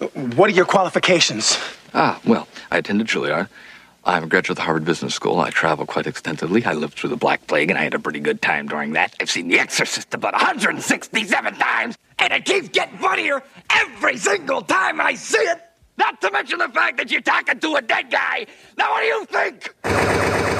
What are your qualifications? Ah, well, I attended Juilliard. I'm a graduate of the Harvard Business School. I travel quite extensively. I lived through the Black Plague, and I had a pretty good time during that. I've seen The Exorcist about 167 times, and it keeps getting funnier every single time I see it. Not to mention the fact that you're talking to a dead guy. Now, what do you think?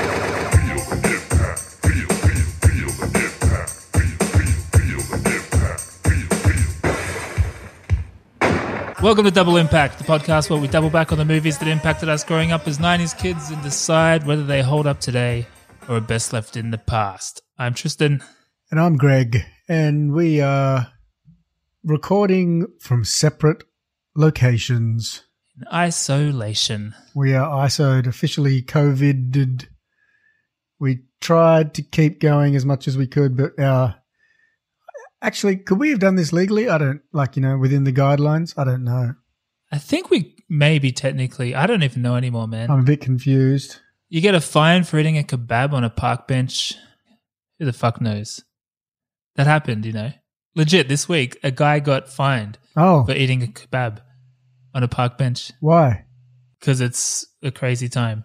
Welcome to Double Impact, the podcast where we double back on the movies that impacted us growing up as 90s kids and decide whether they hold up today or are best left in the past. I'm Tristan. And I'm Greg, and we are recording from separate locations. In isolation. We are ISO'd, officially COVIDed. We tried to keep going as much as we could, but our actually, could we have done this legally? I don't like you know within the guidelines. I don't know. I think we maybe technically. I don't even know anymore, man. I'm a bit confused. you get a fine for eating a kebab on a park bench. Who the fuck knows? That happened, you know. Legit, this week, a guy got fined Oh, for eating a kebab on a park bench why because it's a crazy time.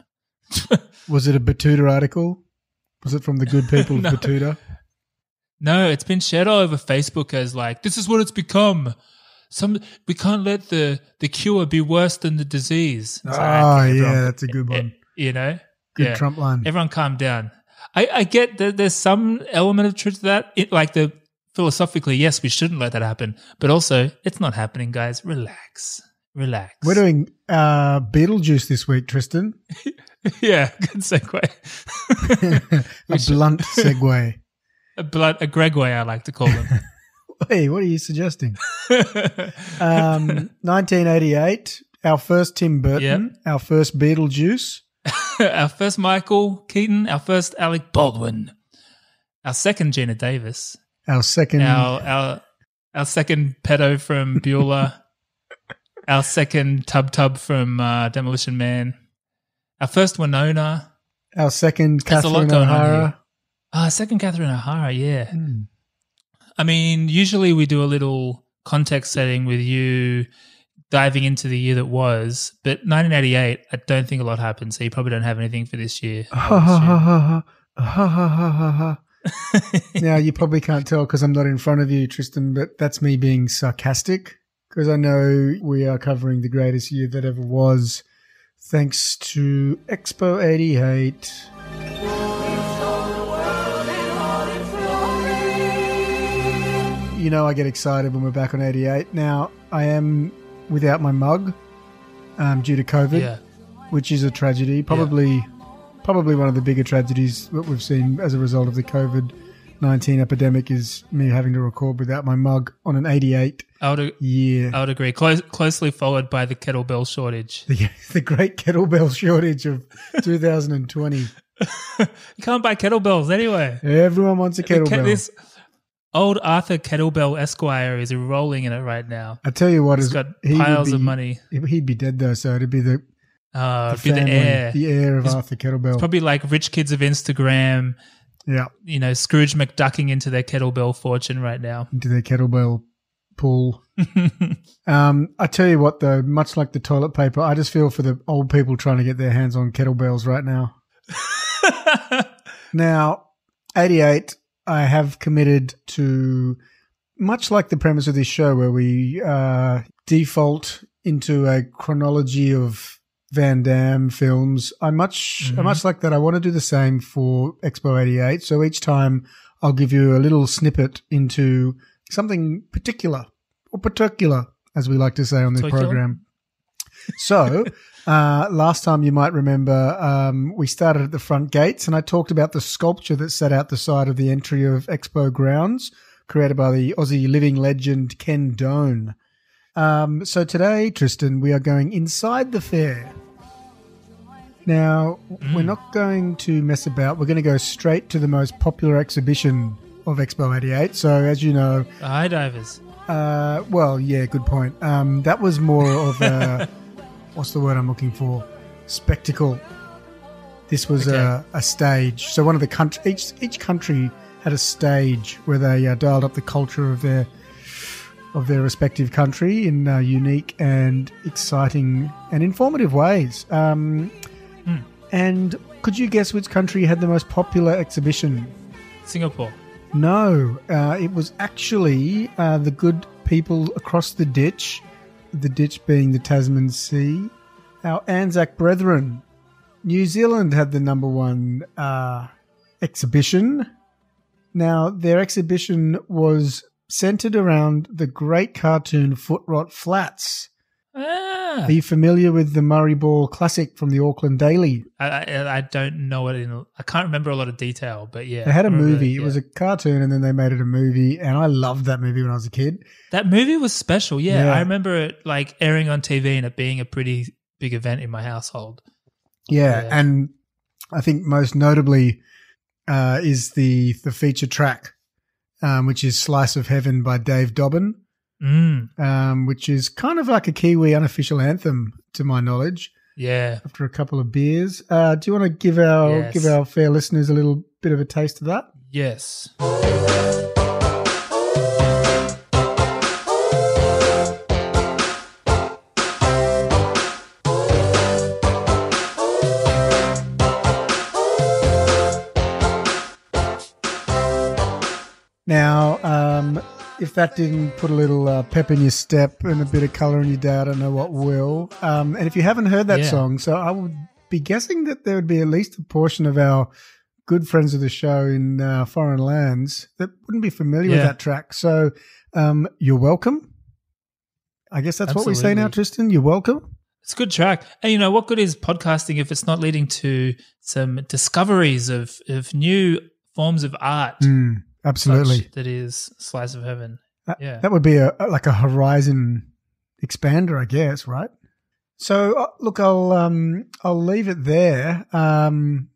was it a Betoota article? Was it from the good people of No. Betoota? No, it's been shared all over Facebook as like this is what it's become. Some we can't let the the cure be worse than the disease. It's like, Oh everyone- yeah, that's a good eh, one. Eh, you know, Good Yeah. Trump line. Everyone, calm down. I, I get that there's some element of truth to that. It, like the philosophically, yes, we shouldn't let that happen, but also it's not happening, guys. Relax, relax. We're doing uh, Beetlejuice this week, Tristan. yeah, good segue. a blunt segue. A blood, a Gregway, I like to call them. Hey, what are you suggesting? Um, 1988, our first Tim Burton, our first Beetlejuice, our first Michael Keaton, our first Alec Baldwin, our second Geena Davis, our second. our our our second pedo from Bueller, our second Tub Tub from uh, Demolition Man, our first Winona, Our second Catherine O'Hara. Uh, second Catherine O'Hara, yeah. Mm. I mean, usually we do a little context setting with you diving into the year that was, but 1988, I don't think a lot happened, so you probably don't have anything for this year. Ha ha ha ha ha ha ha ha. now you probably can't tell because I'm not in front of you, Tristan, but that's me being sarcastic because I know we are covering the greatest year that ever was, thanks to Expo 88. You know, I get excited when we're back on '88. Now I am without my mug um, due to COVID Yeah. which is a tragedy. Probably, probably one of the bigger tragedies that we've seen as a result of the COVID nineteen epidemic is me having to record without my mug on an eighty-eight I would, year. I would agree. Close, closely followed by the kettlebell shortage. the, the great kettlebell shortage of 2020. You can't buy kettlebells anyway. Everyone wants a kettlebell. This old Arthur Kettlebell Esquire is rolling in it right now. I tell you what, He's is got he piles of money. He'd be dead though, so it'd be the, Uh, the be the heir. the heir of He's Arthur Kettlebell. Probably like rich kids of Instagram. yeah, You know, Scrooge McDucking into their kettlebell fortune right now. into their kettlebell pool. Um, I tell you what, though, much like the toilet paper, I just feel for the old people trying to get their hands on kettlebells right now. Now, 88, I have committed to, much like the premise of this show, where we uh, default into a chronology of Van Damme films. I much, I Mhm. much like that. I want to do the same for Expo 88. So each time I'll give you a little snippet into something particular or particular, as we like to say on this Particular? program. So, uh, last time you might remember, um, we started at the front gates and I talked about the sculpture that sat out the side of the entry of Expo grounds, created by the Aussie living legend Ken Done. Um, so today, Tristan, we are going inside the fair. Now, we're not going to mess about. We're going to go straight to the most popular exhibition of Expo 88. So, as you know, The high divers. uh, well, yeah, good point. Um, that was more of a what's the word I'm looking for? Spectacle. This was Okay. a, a stage. So one of the country each each country had a stage where they uh, dialed up the culture of their of their respective country in uh, unique and exciting and informative ways. Um, And could you guess which country had the most popular exhibition? Singapore. No, uh, it was actually uh, the good people across the ditch, the ditch being the Tasman Sea, our Anzac brethren. New Zealand had the number one uh, exhibition. Now, their exhibition was centered around the great cartoon Footrot Flats. Ah, Are you familiar with the Murray Ball Classic from the Auckland Daily? I, I, I don't know it in. I can't remember a lot of detail, but yeah, They had a movie. yeah. It was a cartoon, and then they made it a movie. And I loved that movie when I was a kid. that movie was special. Yeah, Yeah. I remember it like airing on TV and it being a pretty big event in my household. Yeah, Yeah. and I think most notably uh, is the the feature track, um, which is "Slice of Heaven" by Dave Dobbyn, Mm, um, which is kind of like a Kiwi unofficial anthem, to my knowledge. yeah, After a couple of beers, uh, do you want to give our Yes. give our fair listeners a little bit of a taste of that? yes. Now, um, if that didn't put a little uh, pep in your step and a bit of color in your day, I don't know what will. Um, and if you haven't heard that Yeah. song, so I would be guessing that there would be at least a portion of our good friends of the show in uh, foreign lands that wouldn't be familiar with that track. So um, you're welcome. I guess that's what we say now, Tristan. You're welcome. It's a good track. And you know, what good is podcasting if it's not leading to some discoveries of, of new forms of art? Mm, absolutely. that is Slice of Heaven. That, Yeah. that would be a like a horizon expander, I guess, right? So uh, look, I'll um I'll leave it there um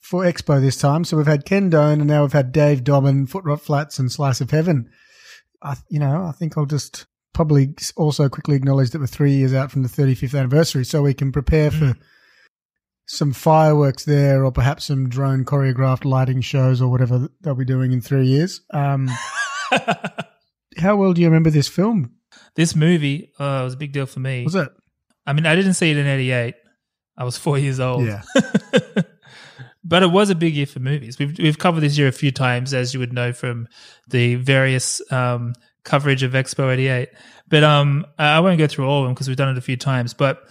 for Expo this time. So we've had Ken Done and now we've had Dave Dobbyn, Foot Rot Flats, and Slice of Heaven. I you know I think I'll just probably also quickly acknowledge that we're three years out from the 35th anniversary, so we can prepare for some fireworks there, or perhaps some drone choreographed lighting shows, or whatever they'll be doing in three years. Um, how well do you remember this film? this movie uh, was a big deal for me. Was it? I mean, I didn't see it in '88. I was four years old. Yeah. but it was a big year for movies. We've we've covered this year a few times, as you would know from the various um, coverage of Expo '88. But um, I won't go through all of them because we've done it a few times. But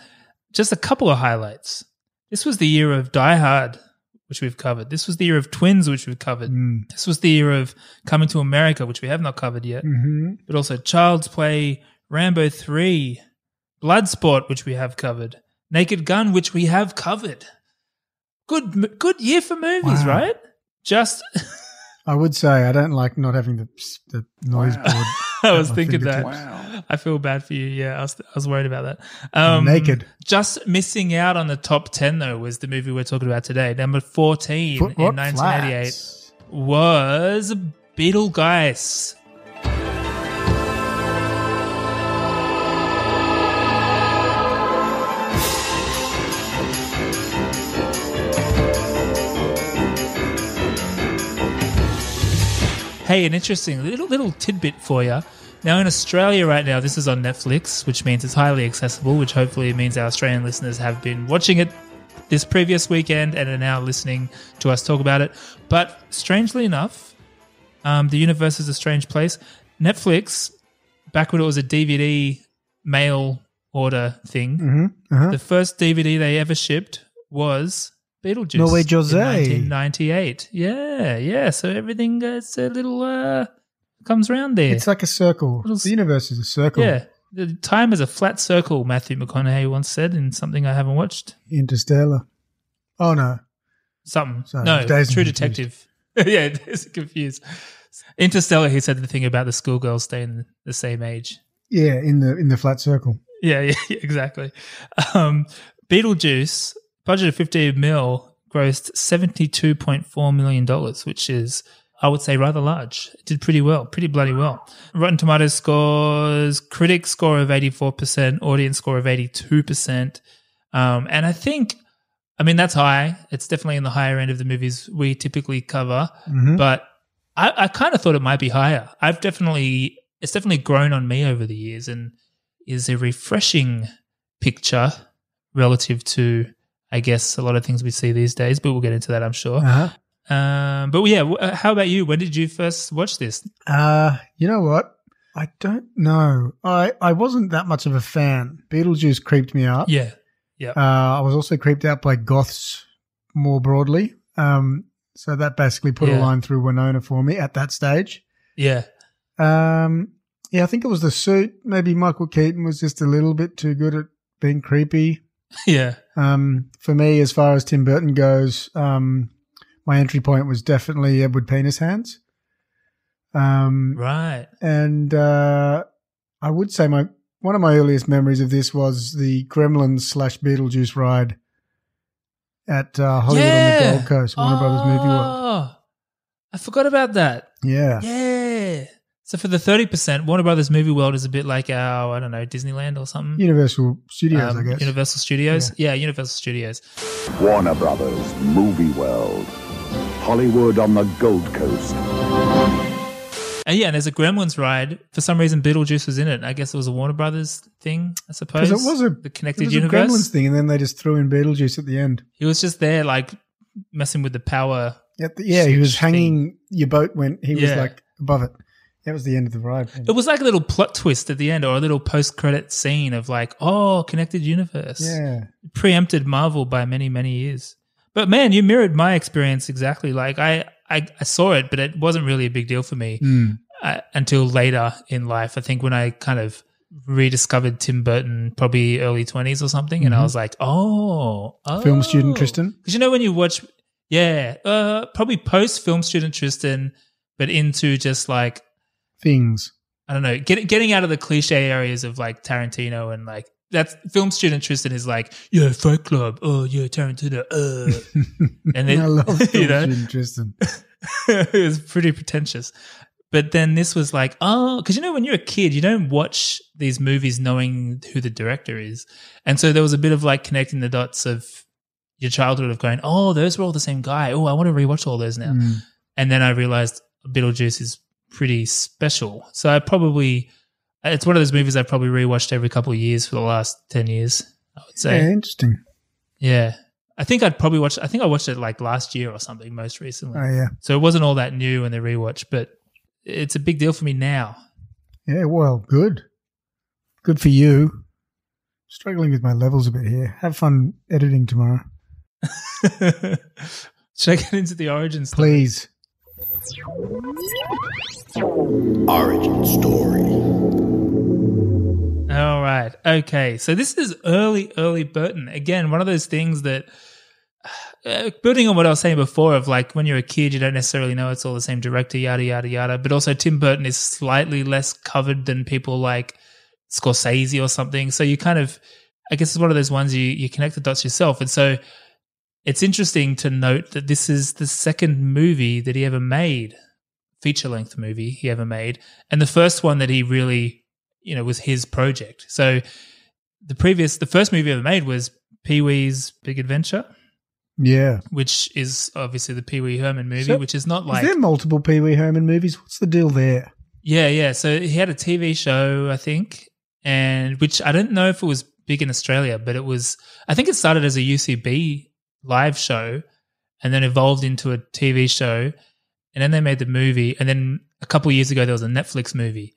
just a couple of highlights. This was the year of Die Hard, which we've covered. This was the year of Twins, which we've covered. Mm. This was the year of Coming to America, which we have not covered yet. hmm But also Child's Play, Rambo 3, Bloodsport, which we have covered, Naked Gun, which we have covered. Good, good year for movies, Wow. right? Just, I would say I don't like not having the the noise board. I was thinking that. Wow. I feel bad for you. Yeah, I was, I was worried about that. Um, Naked. Just missing out on the top 10, though, was the movie we're talking about today. Number 14 Foot in 1988 Flats. was Beetlegeist. Hey, an interesting little little tidbit for you. Now in Australia right now, this is on Netflix, which means it's highly accessible, which hopefully means our Australian listeners have been watching it this previous weekend and are now listening to us talk about it. But strangely enough, um, the universe is a strange place. Netflix, back when it was a DVD mail order thing, Mhm. Uh-huh. the first DVD they ever shipped was Beetlejuice. Norway in Jose. 1998. Yeah, yeah. So everything gets a little uh, comes round there. It's like a circle. Little- The universe is a circle. yeah. The time is a flat circle, Matthew McConaughey once said in something I haven't watched. Interstellar. Oh no. Something. Sorry, no, True Confused. Detective. yeah, it's confused. Interstellar, he said the thing about the schoolgirls staying the same age. Yeah, in the in the flat circle. Yeah, yeah, exactly. Um, Beetlejuice, budget of 15 mil, grossed $72.4 million, which is, I would say, rather large. It did pretty well, pretty bloody well. Rotten Tomatoes scores, critic score of 84%, audience score of 82%. Um, and I think, I mean, that's high. It's definitely in the higher end of the movies we typically cover Mhm. but I, I kind of thought it might be higher. I've definitely it's definitely grown on me over the years and is a refreshing picture relative to, I guess, a lot of things we see these days. But we'll get into that, I'm sure. Uh-huh. Um, but yeah, how about you? When did you first watch this? Uh, you know what? I don't know. I, I wasn't that much of a fan. Beetlejuice creeped me out. Yeah, Uh, I was also creeped out by goths more broadly. Um, so that basically put a line through Winona for me at that stage. yeah, Um, yeah, I think it was the suit. Maybe Michael Keaton was just a little bit too good at being creepy. yeah, Um, for me, as far as Tim Burton goes, um, my entry point was definitely Edward Penis Hands. Um, right. and uh, I would say my one of my earliest memories of this was the Gremlins slash Beetlejuice ride at uh, Hollywood on the Gold Coast, Warner Brothers Movie World. Oh, I forgot about that. Yeah, Yeah. So for the thirty percent, Warner Brothers Movie World is a bit like our I don't know Disneyland or something. Universal Studios, Um, I guess. Universal Studios. Yeah. Universal Studios. Warner Brothers Movie World. Hollywood on the Gold Coast. And yeah, and there's a Gremlins ride. For some reason, Beetlejuice was in it. I guess it was a Warner Brothers thing. I suppose Because it was a the it connected was universe. a Gremlins thing, and then they just threw in Beetlejuice at the end. He was just there, like messing with the power. At the, yeah, he was Switch hanging. Your boat went. He was like above it. That was the end of the ride. It was like a little plot twist at the end, or a little post-credit scene of like, oh, connected universe. Yeah, preempted Marvel by many, many years. But man, you mirrored my experience exactly. Like I, I, I saw it, but it wasn't really a big deal for me Mm. uh, until later in life. I think when I kind of rediscovered Tim Burton, probably early twenties or something, and I was like, oh, oh. film student Tristan. Because you know when you watch, yeah, uh, probably post film student Tristan, but into just like Things. I don't know, get, getting out of the cliche areas of like Tarantino and like that's film student Tristan is like, yeah, Fight Club, oh yeah, Tarantino, uh, and then I love film you know, student Tristan. it was pretty pretentious. But then this was like, oh, because you know, when you're a kid, you don't watch these movies knowing who the director is. And so there was a bit of like connecting the dots of your childhood of going, oh, those were all the same guy. Oh, I want to rewatch all those now. Mm. And then I realized Beetlejuice is pretty special. So I probably, it's one of those movies I probably rewatched every couple of years for the last 10 years, I would Yeah, say. interesting. Yeah. I think I'd probably watch, I think I watched it like last year or something most recently. Oh yeah, So it wasn't all that new in the rewatch, but it's a big deal for me now. yeah. Well, good. Good for you. Struggling with my levels a bit here. Have fun editing tomorrow, Should I get into the origin story? please. Origin story. All right. Okay. So this is early, early Burton. Again, one of those things that, uh, building on what I was saying before, of like when you're a kid, you don't necessarily know it's all the same director, yada, yada, yada. But also, Tim Burton is slightly less covered than people like Scorsese or something. So you kind of, I guess it's one of those ones you, you connect the dots yourself. And so it's interesting to note that this is the second movie that he ever made, feature length movie he ever made, and the first one that he really, you know, was his project. So the previous, the first movie he ever made was Pee Wee's Big Adventure, Yeah. which is obviously the Pee Wee Herman movie, So, which is not like Is there multiple Pee Wee Herman movies? What's the deal there? Yeah, yeah. So he had a TV show, I think, and which I don't know if it was big in Australia, but it was. I think it started as a UCB live show, and then evolved into a TV show, and then they made the movie, and then a couple of years ago there was a Netflix movie,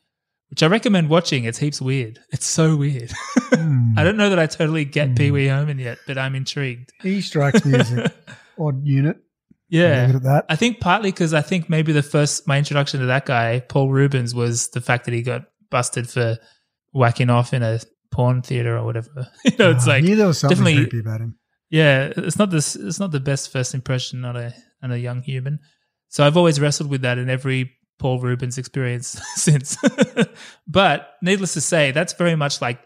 which I recommend watching. It's heaps weird. It's so weird. Hmm. I don't know that I totally get Pee Wee Herman yet, but I'm intrigued. He strikes me as an odd unit. Yeah, at that. I think partly because I think maybe the first my introduction to that guy, Paul Reubens, was the fact that he got busted for whacking off in a porn theater or whatever. you know, it's Ah, like knew there was something definitely- creepy about him. Yeah, it's not this. It's not the best first impression on a on a young human. So I've always wrestled with that in every Paul Reubens experience since. but needless to say, that's very much like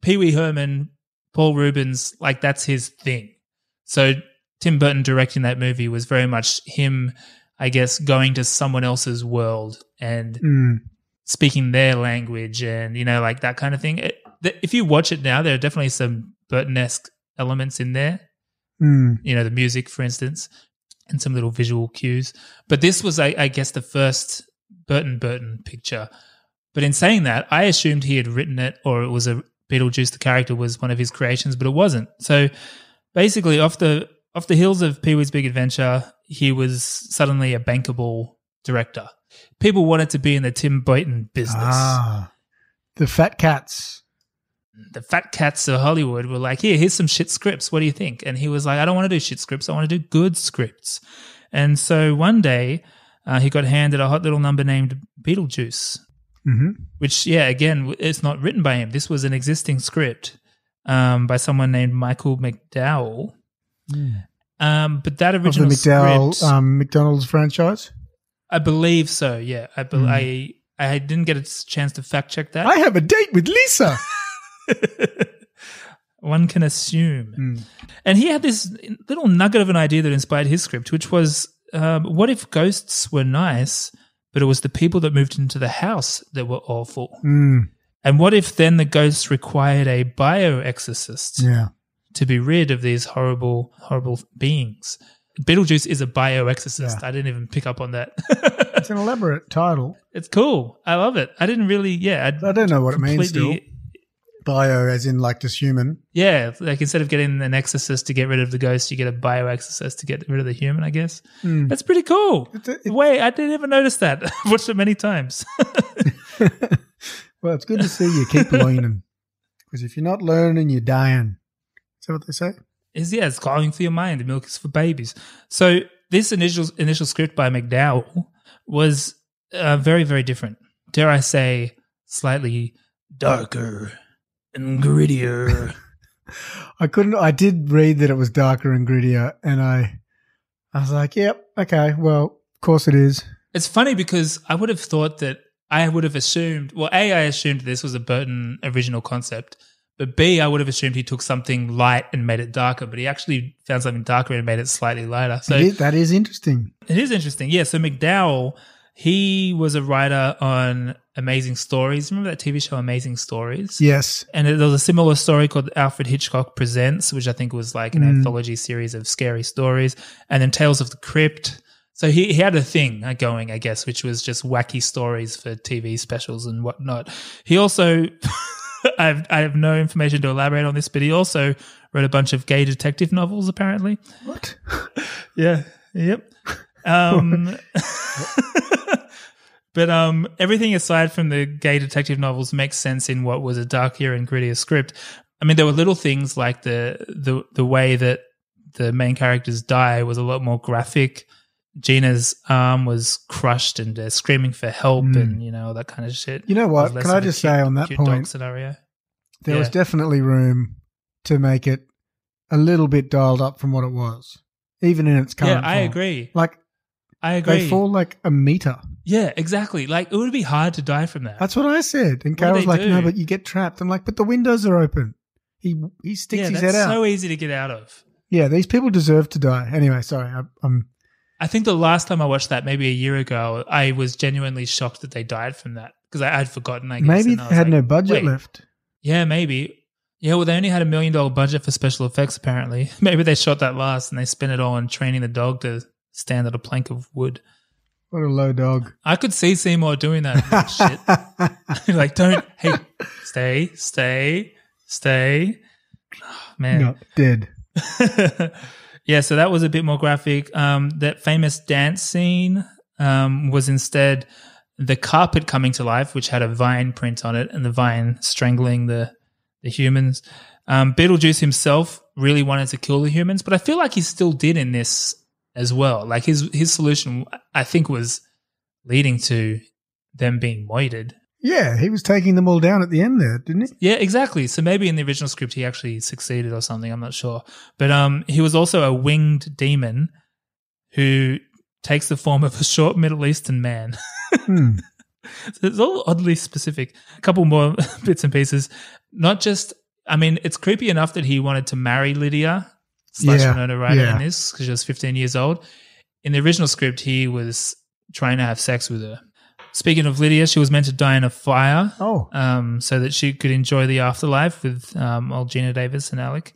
Pee Wee Herman, Paul Reubens. Like that's his thing. So Tim Burton directing that movie was very much him, I guess, going to someone else's world and Mm. speaking their language and you know like that kind of thing. It, if you watch it now, there are definitely some Burton-esque elements in there. Mm. You know, the music, for instance, and some little visual cues. But this was, I, I guess, the first Burton Burton picture But in saying that, I assumed he had written it or it was a Beetlejuice, the character was one of his creations, but it wasn't. So basically, off the off the heels of Pee Wee's Big Adventure, he was suddenly a bankable director. People wanted to be in the Tim Burton business. Ah, the fat cats. The fat cats of Hollywood were like, "Here, here's some shit scripts. What do you think?" And he was like, "I don't want to do shit scripts. I want to do good scripts." And so one day, uh, he got handed a hot little number named Beetlejuice, hmm which yeah again it's not written by him this was an existing script um, by someone named michael mcdowell um, but that Of the original McDowell script um, McDonald's franchise. i believe so yeah I, be- I i didn't get a chance to fact check that I have a date with Lisa. one can assume Hmm. and he had this little nugget of an idea that inspired his script which was um, what if ghosts were nice but it was the people that moved into the house that were awful Mm, and what if then the ghosts required a bioexorcist yeah. to be rid of these horrible, horrible beings. Beetlejuice is a bioexorcist. Yeah. I didn't even pick up on that. It's an elaborate title. it's cool. I love it. I didn't really, yeah. I don't know what it means still. Bio, as in like just human. Yeah, like instead of getting an exorcist to get rid of the ghost, you get a bio exorcist to get rid of the human. I guess that's pretty cool. A- it- Wait, I didn't even notice that. I've watched it many times. Well, it's good to see you keep learning. Because if you're not learning, you're dying. Is that what they say? is yeah, it's calling for your mind. The milk is for babies. So this initial initial script by McDowell was uh, very very different. Dare I say, slightly darker and grittier. I couldn't. I did read that it was darker and grittier, and I, I was like, "Yep, okay, well, of course it is." it's funny because I would have thought that I would have assumed. Well, a I assumed this was a Burton original concept. But B, I would have assumed he took something light and made it darker, but he actually found something darker and made it slightly lighter. So is- that is interesting. It is interesting. Yeah. So McDowell, he was a writer on Amazing Stories. Remember that TV show, Amazing Stories? Yes, And there was a similar story called Alfred Hitchcock Presents, which I think was like an anthology series of scary stories. And then Tales of the Crypt. So he, he had a thing uh, going, I guess, which was just wacky stories for TV specials and whatnot. He also, I have, I have no information to elaborate on this, but he also wrote a bunch of gay detective novels, apparently. what? Yeah. Yep. Um, but um, everything aside from the gay detective novels makes sense in what was a darker and grittier script. I mean, there were little things like the the the way that the main characters die was a lot more graphic. Geena's arm was crushed and they're screaming for help and you know all that kind of shit. You know what? It was less Can I just cute- say on that point- scenario? There was definitely room to make it a little bit dialed up from what it was, even in its current. Yeah, I form. agree. Like I agree. they fall like a meter. Yeah, exactly. Like it would be hard to die from that. That's what I said. And do Carol's like, "No, but you get trapped." I'm like, "But the windows are open." He he sticks yeah, his head out. so easy to get out of. yeah, these people deserve to die. Anyway, sorry. I, I'm I think the last time I watched that, maybe a year ago, I was genuinely shocked that they died from that because I had forgotten. I guess, maybe they had like, no budget wait, left. Yeah, maybe. Yeah, well, they only had a million dollar budget for special effects. Apparently, maybe they shot that last and they spent it all on training the dog to stand on a plank of wood. What a low dog. I could see Seymour doing that shit. like, don't, hey, stay, stay, stay. Oh, man. Not dead. yeah, so that was a bit more graphic. Um, that famous dance scene um, was instead the carpet coming to life, which had a vine print on it, and the vine strangling the the humans. Um, Beetlejuice himself really wanted to kill the humans, but I feel like he still did in this as well. Like his his solution, I think, was leading to them being moited. Yeah, he was taking them all down at the end there, didn't he? Yeah, exactly. So maybe in the original script he actually succeeded or something. I'm not sure. But um, he was also a winged demon who takes the form of a short Middle Eastern man. Hmm. So it's all oddly specific. A couple more bits and pieces. Not just, I mean, it's creepy enough that he wanted to marry Lydia slash Yeah, Winona Ryder yeah. in this because she was 15 years old. In the original script, he was trying to have sex with her. Speaking of Lydia, she was meant to die in a fire Oh, um, so that she could enjoy the afterlife with um, old Geena Davis and Alec.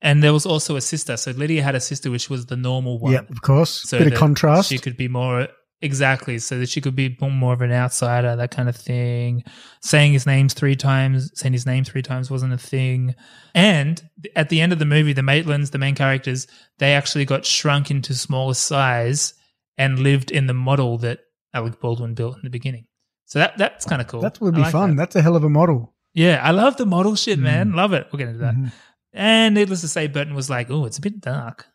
And there was also a sister. So Lydia had a sister, which was the normal one. yeah, of course. So Bit of contrast. She could be more Exactly, so that she could be more of an outsider, that kind of thing. Saying his names three times, saying his name three times wasn't a thing. And at the end of the movie, the Maitlands, the main characters, they actually got shrunk into smaller size and lived in the model that Alec Baldwin built in the beginning. So that that's kind of cool. That would be like fun. that. That's a hell of a model. Yeah, I love the model shit, Mm. man. Love it. We'll get into that. Mm-hmm. And needless to say, Burton was like, "Oh, it's a bit dark.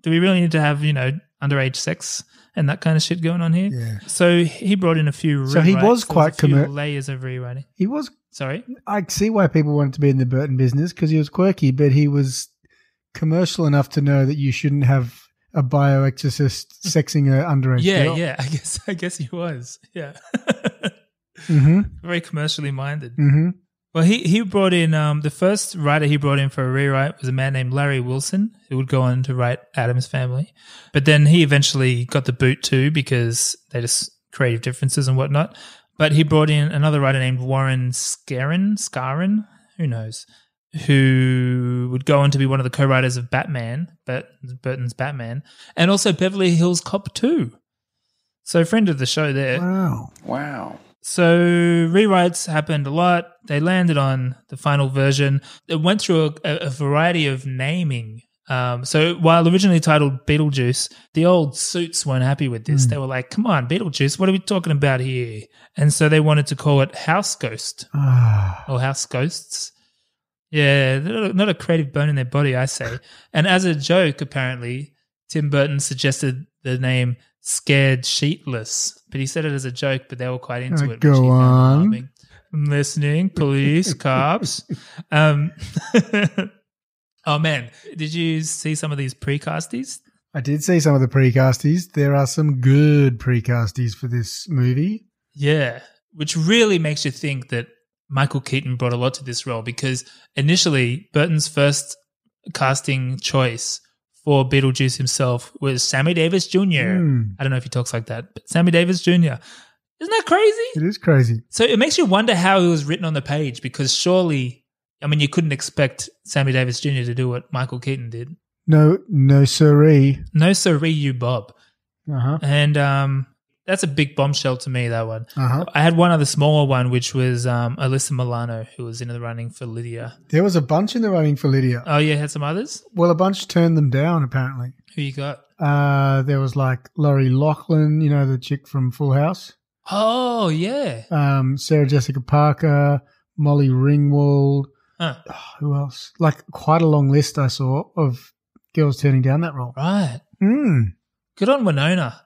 Do we really need to have you know underage sex and that kind of shit going on here?" Yeah. So he brought in a few. So he was quite few layers of rewriting. He was. Sorry. I see why people wanted to be in the Burton business because he was quirky, but he was commercial enough to know that you shouldn't have a bioexorcist sexing a underage Yeah, girl. yeah. I guess I guess he was. Yeah. Mm-hmm. Very commercially minded. Mm-hmm. Well, he he brought in um the first writer he brought in for a rewrite was a man named Larry Wilson who would go on to write Adam's Family, but then he eventually got the boot too because they just creative differences and whatnot. But he brought in another writer named Warren Skaaren, Skaaren, who knows, who would go on to be one of the co-writers of Batman, Burt- Burton's Batman, and also Beverly Hills Cop 2. So friend of the show there. Wow. Wow. So rewrites happened a lot. They landed on the final version. It went through a, a, variety of naming. Um, so while originally titled Beetlejuice, the old suits weren't happy with this. They were like, "Come on, Beetlejuice, what are we talking about here?" And so they wanted to call it House Ghost Ah. or House Ghosts. Yeah, not a creative bone in their body, I say. And as a joke, apparently, Tim Burton suggested the name Scared Sheetless, but he said it as a joke, but they were quite into Uh, it. go which he found on. I'm listening, police, cops. Um, oh man, did you see some of these precasties? I did see some of the precasties. There are some good precasties for this movie. Yeah, which really makes you think that Michael Keaton brought a lot to this role because initially Burton's first casting choice for Beetlejuice himself was Sammy Davis Jr. Hmm. I don't know if he talks like that, but Sammy Davis Jr. Isn't that crazy? It is crazy. So it makes you wonder how it was written on the page because surely, I mean, you couldn't expect Sammy Davis Jr. to do what Michael Keaton did. No, no siree. No, siree, you Bob. Uh huh. And um, that's a big bombshell to me, that one. Uh huh. I had one other smaller one, which was um, Alyssa Milano, who was in the running for Lydia. There was a bunch in the running for Lydia. Oh, yeah, had some others? Well, a bunch turned them down, apparently. Who you got? Uh, there was like Lori Loughlin, you know, the chick from Full House. Oh, yeah. Um, Sarah Jessica Parker, Molly Ringwald. Huh. Who else? Like quite a long list I saw of girls turning down that role. Right. Mm. Good on Winona.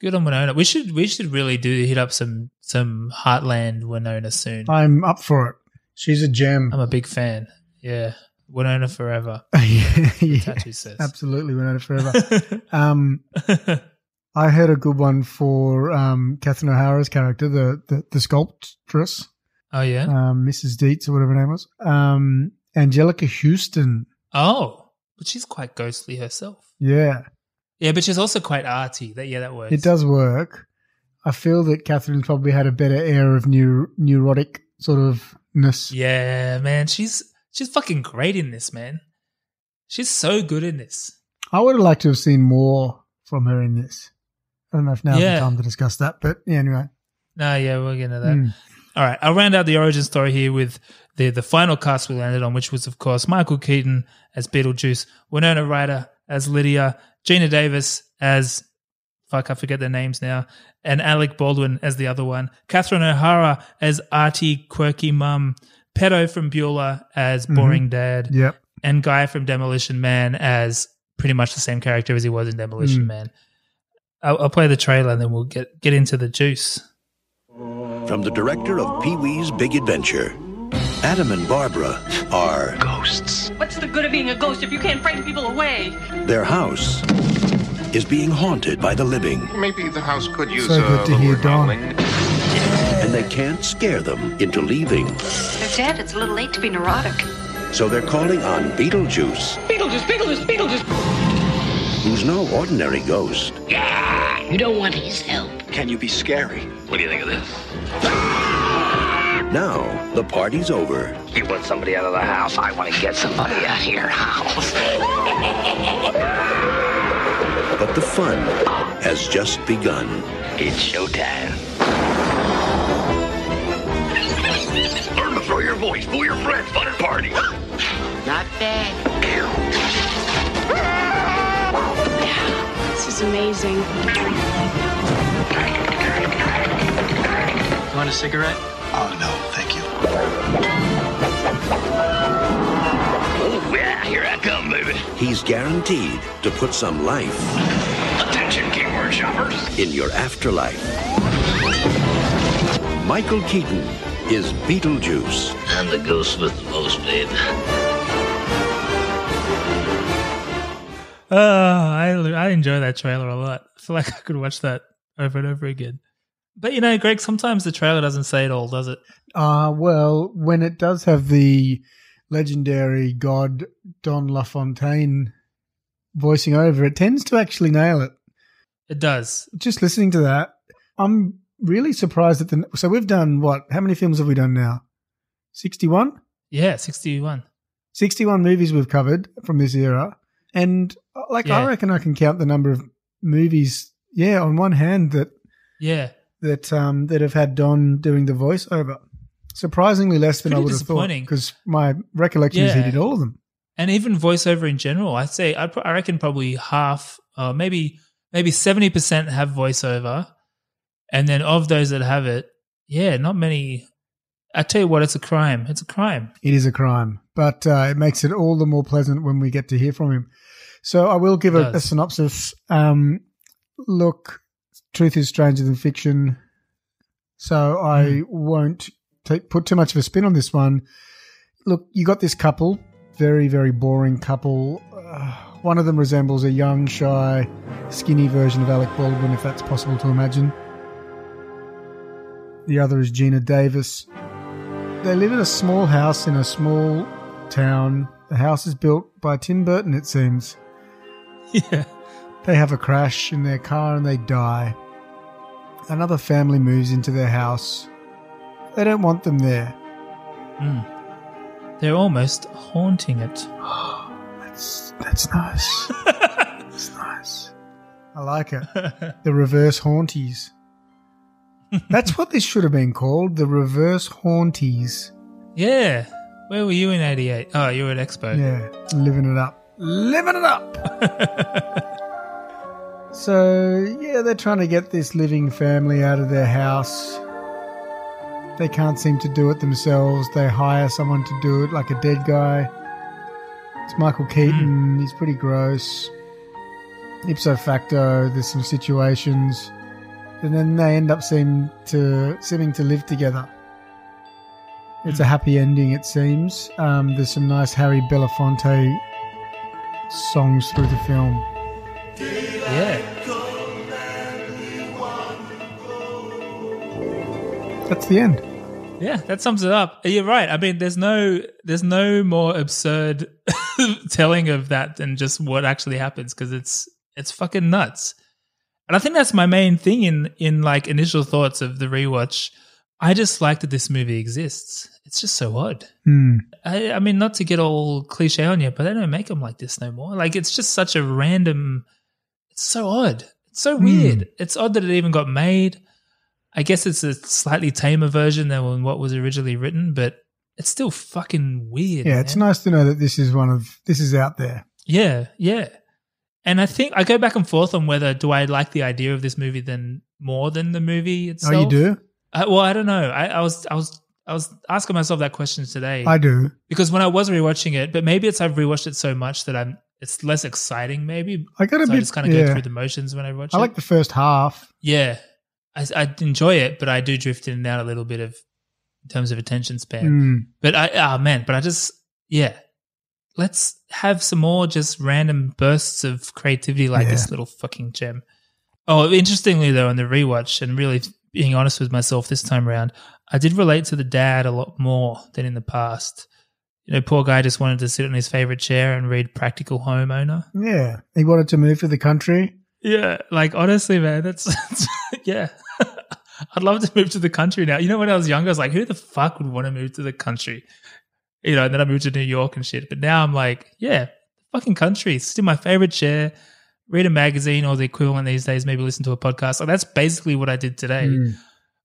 Good on Winona. We should we should really do hit up some some Heartland Winona soon. I'm up for it. She's a gem. I'm a big fan. Yeah. Winona forever. yeah, yeah, Tattoo says. absolutely. We're forever. um, I heard a good one for um, Catherine O'Hara's character, the, the, the sculptress, oh yeah. um, Mrs. Deetz or whatever her name was. Um, Anjelica Huston. oh, but she's quite ghostly herself. Yeah, Yeah, but she's also quite arty. That yeah, that works. it does work. I feel that Catherine's probably had a better air of neur- neurotic sort of ness. Yeah, man, she's she's fucking great in this, man. She's so good in this. I would have liked to have seen more from her in this. I don't know if now's Yeah. the time to discuss that, but yeah, anyway. No, yeah, we'll get into that. Mm. All right, I'll round out the origin story here with the the final cast we landed on, which was of course Michael Keaton as Beetlejuice, Winona Ryder as Lydia, Geena Davis as fuck I forget their names now, and Alec Baldwin as the other one, Catherine O'Hara as arty quirky mum, Pedo from Bueller as boring dad, Yep. and Guy from Demolition Man as pretty much the same character as he was in Demolition Mm. Man. I'll, I'll play the trailer and then we'll get get into the juice. From the director of Pee Wee's Big Adventure, Adam and Barbara are Ghosts. What's the good of being a ghost if you can't frighten people away? their house is being haunted by the living, Maybe the house could use So a good to little hear Dawn. remodeling. and they can't scare them into leaving. They're dead. It's a little late to be neurotic. So they're calling on Beetlejuice, Beetlejuice, Beetlejuice, Beetlejuice. who's no ordinary ghost. Yeah, You don't want his help. Can you be scary? What do you think of this? Now, the party's over. You want somebody out of the house? I want to get somebody out of your house. But the fun has just begun. It's showtime. Learn to throw your voice, fool your friends, fun and party. Not bad. This is amazing. You want a cigarette? Oh, no, thank you. Oh, yeah, here I come, baby. He's guaranteed to put some life Attention, keyword shoppers. in your afterlife. Michael Keaton is Beetlejuice. I'm the ghost with the most, babe. Oh, I I enjoy that trailer a lot. I feel like I could watch that over and over again. But you know, Greg, sometimes the trailer doesn't say it all, does it? Uh, well, when it does have the legendary god Don LaFontaine voicing over, it tends to actually nail it. It does. Just listening to that, I'm really surprised at the. So we've done what? How many films have we done now? 61? Yeah, sixty-one. 61 movies we've covered from this era. And uh, like, I reckon I can count the number of movies, yeah, on one hand that Yeah, that um, that have had Don doing the voiceover. Surprisingly less than I would have thought because my recollection is he did all of them. and even voiceover in general, I'd say I'd, I reckon probably half, or maybe maybe seventy percent have voiceover, and then of those that have it, yeah, not many. I tell you what, it's a crime. It's a crime. It is a crime, but uh, it makes it all the more pleasant when we get to hear from him. So I will give a, a synopsis. Um, look, truth is stranger than fiction, so I won't take, put too much of a spin on this one. Look, you got this couple, very very boring couple. Uh, one of them resembles a young, shy, skinny version of Alec Baldwin, if that's possible to imagine. The other is Geena Davis. They live in a small house in a small town. The house is built by Tim Burton, it seems. Yeah, They have a crash in their car and they die. Another family moves into their house. They don't want them there. Hmm. they're almost haunting it. That's that's nice. that's nice. I like it. The reverse haunties. That's what this should have been called. The reverse haunties. Yeah, where were you in '88? Oh, you were at Expo. Yeah, living it up. Living it up. so, yeah, they're trying to get this living family out of their house. They can't seem to do it themselves. They hire someone to do it, like a dead guy. It's Michael Keaton. He's pretty gross. Ipso facto, there's some situations. And then they end up seem to seeming to live together. It's a happy ending, it seems. Um, there's some nice Harry Belafonte songs through the film. Yeah. That's the end. Yeah, that sums it up. You're right. I mean, there's no there's no more absurd telling of that than just what actually happens because it's it's fucking nuts. And I think that's my main thing in in like initial thoughts of the rewatch. I just like that this movie exists. It's just so odd. Hmm. I, I mean, not to get all cliche on you, but they don't make them like this no more. Like it's just such a random. It's so odd. It's so weird. It's odd that it even got made. I guess it's a slightly tamer version than what was originally written, but it's still fucking weird. Yeah, it's nice to know that this is one of this is out there. Yeah, yeah. And I think I go back and forth on whether do I like the idea of this movie than more than the movie itself. Oh, you do? Uh, well, I don't know. I, I was I was I was asking myself that question today I do. because when I was rewatching it, but maybe it's I've rewatched it so much that I'm it's less exciting. Maybe I got a so bit. I just kind of yeah. go through the motions when I watch I it. like the first half. yeah, I, I enjoy it, but I do drift in and out a little bit of in terms of attention span. Hmm. But I, oh man, but I just, yeah. Let's have some more just random bursts of creativity like Yeah. this little fucking gem. Oh, interestingly though, in the rewatch, and really being honest with myself this time around, I did relate to the dad a lot more than in the past. You know, poor guy just wanted to sit on his favorite chair and read Practical Homeowner. Yeah, he wanted to move to the country. Yeah, like honestly, man, that's yeah. I'd love to move to the country now. You know, when I was younger, I was like, who the fuck would want to move to the country? You know, and then I moved to New York and shit. But now I'm like, yeah, fucking country. Sit in my favorite chair, read a magazine or the equivalent these days, maybe listen to a podcast. Like that's basically what I did today. Mm.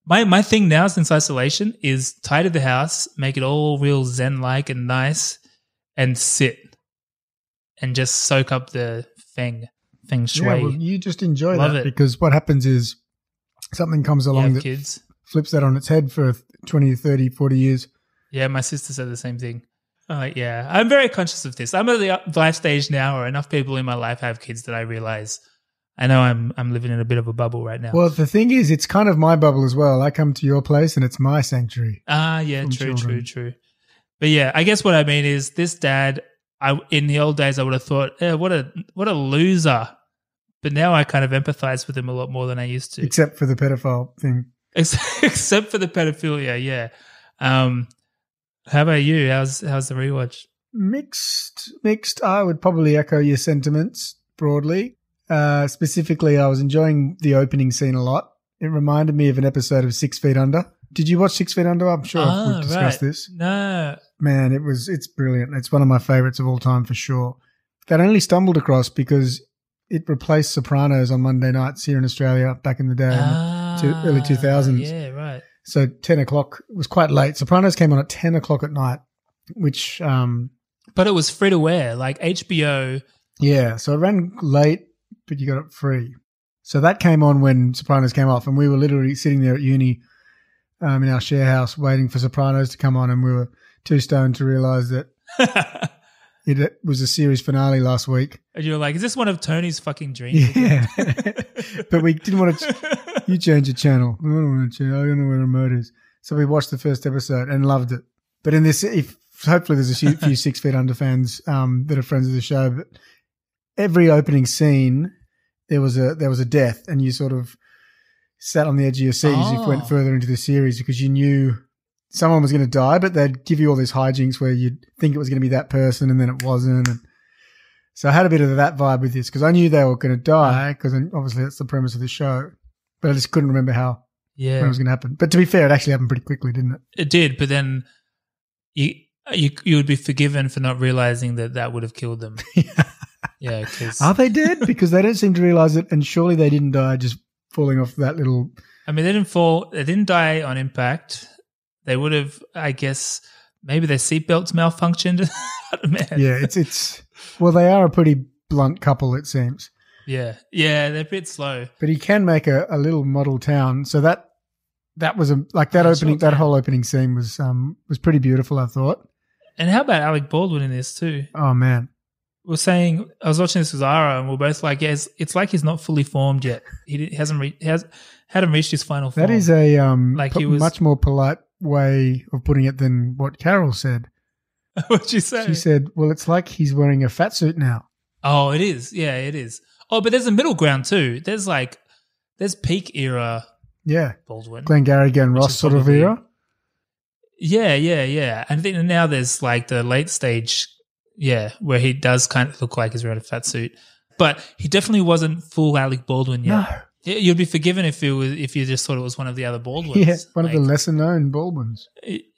My my thing now since isolation is tidy the house, make it all real zen like and nice, and sit and just soak up the feng feng shui. Yeah, well, you just enjoy Love that it. because what happens is something comes along that kids. flips that on its head for 20, 30, 40 years. Yeah, my sister said the same thing. Uh, yeah, I'm very conscious of this. I'm at the up- life stage now where enough people in my life have kids that I realize I know I'm I'm living in a bit of a bubble right now. Well, the thing is, it's kind of my bubble as well. I come to your place and it's my sanctuary. Ah, yeah, true, children. true, true. But yeah, I guess what I mean is this dad. I in the old days I would have thought, eh, what a what a loser. But now I kind of empathize with him a lot more than I used to, Except for the pedophile thing. Except for the pedophilia. Yeah. Um, how about you? How's how's the rewatch? Mixed, mixed. I would probably echo your sentiments broadly. Uh, specifically, I was enjoying the opening scene a lot. It reminded me of an episode of Six Feet Under. Did you watch Six Feet Under? I'm sure Ah, we've discussed right. this. No, Man, it was it's brilliant. It's one of my favorites of all time for sure. That I only stumbled across because it replaced Sopranos on Monday nights here in Australia back in the day, in the early Ah, 2000s. Yeah, right. So ten o'clock was quite late. Sopranos came on at ten o'clock at night, which um But it was free to wear, like HBO. yeah, so it ran late, but you got it free. So that came on when Sopranos came off, and we were literally sitting there at uni um, in our share house waiting for Sopranos to come on, and we were too stoned to realize that it was a series finale last week. And you were like, "Is this one of Tony's fucking dreams?" Yeah, but we didn't want to. You change your channel. I don't want to change. I don't know where the remote is. So we watched the first episode and loved it. But in this, if hopefully there's a few, few Six Feet Under fans um, that are friends of the show, but every opening scene there was a there was a death, and you sort of sat on the edge of your seat as you Oh. went further into the series because you knew someone was going to die, but they'd give you all these hijinks where you'd think it was going to be that person and then it wasn't. And so I had a bit of that vibe with this because I knew they were going to die because obviously that's the premise of the show, but I just couldn't remember how when it was going to happen. But to be fair, it actually happened pretty quickly, didn't it? it did. But then you you you would be forgiven for not realizing that that would have killed them. yeah, because Are they dead? because they don't seem to realize it, and surely they didn't die just falling off that little. I mean, they didn't fall. They didn't die on impact. They would have, I guess, maybe their seatbelts malfunctioned. Yeah, it's it's. Well, they are a pretty blunt couple, it seems. yeah, yeah. They're a bit slow. But he can make a, a little model town, so that that was a like that Yeah, opening that whole opening scene was um was pretty beautiful. I thought. And how about Alec Baldwin in this too? Oh man, we're saying I was watching this with Zara, and we're both like, yeah, it's, it's like he's not fully formed yet. He, hasn't re- has hadn't reached his final form. that is a um Like po- he was- much more polite way of putting it than what Carol said. What'd you say? She said, "Well, it's like he's wearing a fat suit now." oh, it is. Yeah, it is. Oh, but there's a middle ground too. There's like there's peak era Yeah, Baldwin. Glengarry Glen Which Ross sort of era. Yeah, yeah, yeah. And then now there's like the late stage, yeah, where he does kind of look like he's wearing a fat suit, but he definitely wasn't full Alec Baldwin yet. No, You'd be forgiven if it was if you just thought it was one of the other Baldwins. yeah, one of the lesser known Baldwins.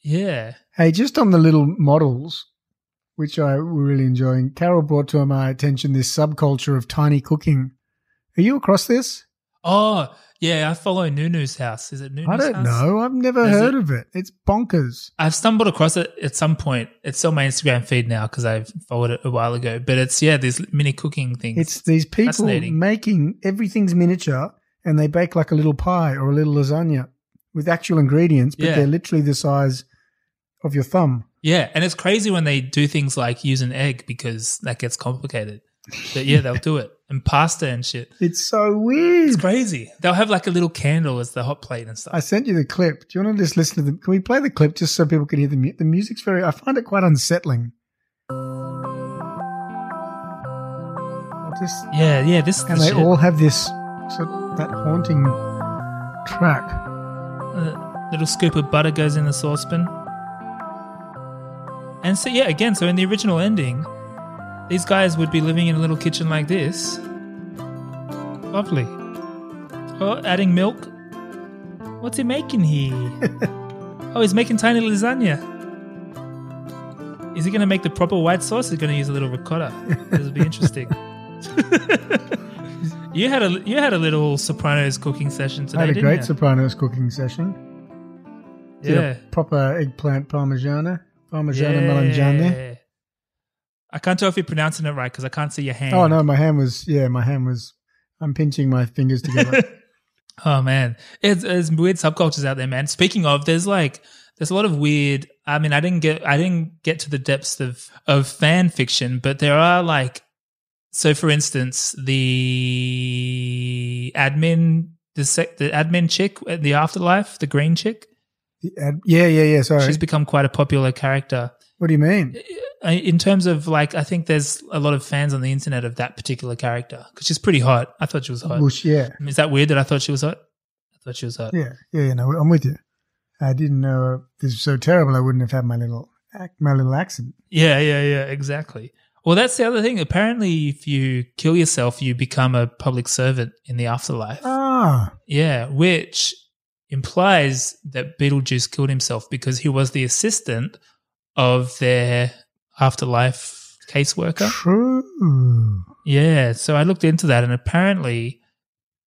Yeah. Hey, just on the little models, which I were really enjoying, Carol brought to my attention this subculture of tiny cooking. Are you across this? Oh, yeah. I follow Nunu's house. Is it Nunu's house? I don't house? know. I've never Is heard it? of it. It's bonkers. I've stumbled across it at some point. It's on my Instagram feed now because I've followed it a while ago. But it's yeah, these mini cooking things. It's these people making everything's miniature and they bake like a little pie or a little lasagna with actual ingredients, but Yeah. they're literally the size of your thumb. yeah, and it's crazy when they do things like use an egg because that gets complicated. But yeah, they'll do it and pasta and shit. It's so weird. It's crazy. They'll have like a little candle as the hot plate and stuff. I sent you the clip. Do you want to just listen to the? Can we play the clip just so people can hear the mu- the music's very? I find it quite unsettling. Just yeah, yeah. This and the they shit. all have this sort that haunting track. A little scoop of butter goes in the saucepan. And so, yeah, again, so in the original ending, these guys would be living in a little kitchen like this. Lovely. Oh, adding milk. What's he making here? oh, he's making tiny lasagna. Is he going to make the proper white sauce? Or is he going to use a little ricotta? This will be interesting. You had a you had a little Sopranos cooking session today. I had a great you? Sopranos cooking session. Did Yeah. a proper eggplant parmigiana, parmigiana melanzane. I can't tell if you're pronouncing it right because I can't see your hand. Oh no, my hand was yeah, my hand was. I'm pinching my fingers together. Oh man, it's, there's weird subcultures out there, man. Speaking of, there's like there's a lot of weird. I mean, I didn't get I didn't get to the depths of of fan fiction, but there are like. So, for instance, the admin, the sec, the admin chick, at the afterlife, the green chick, The ad- yeah, yeah, yeah. Sorry. she's become quite a popular character. What do you mean? Uh, In terms of like, I think there's a lot of fans on the internet of that particular character because she's pretty hot. I thought she was hot. Well, yeah, Is that weird that I thought she was hot? I thought she was hot. yeah, yeah, yeah. No, I'm with you. I didn't know this was so terrible. I wouldn't have had my little my little accent. Yeah, yeah, yeah, exactly. Well, that's the other thing. Apparently, if you kill yourself, you become a public servant in the afterlife. Ah, Yeah, which implies that Beetlejuice killed himself because he was the assistant of their afterlife caseworker. true. Yeah, so I looked into that, and apparently,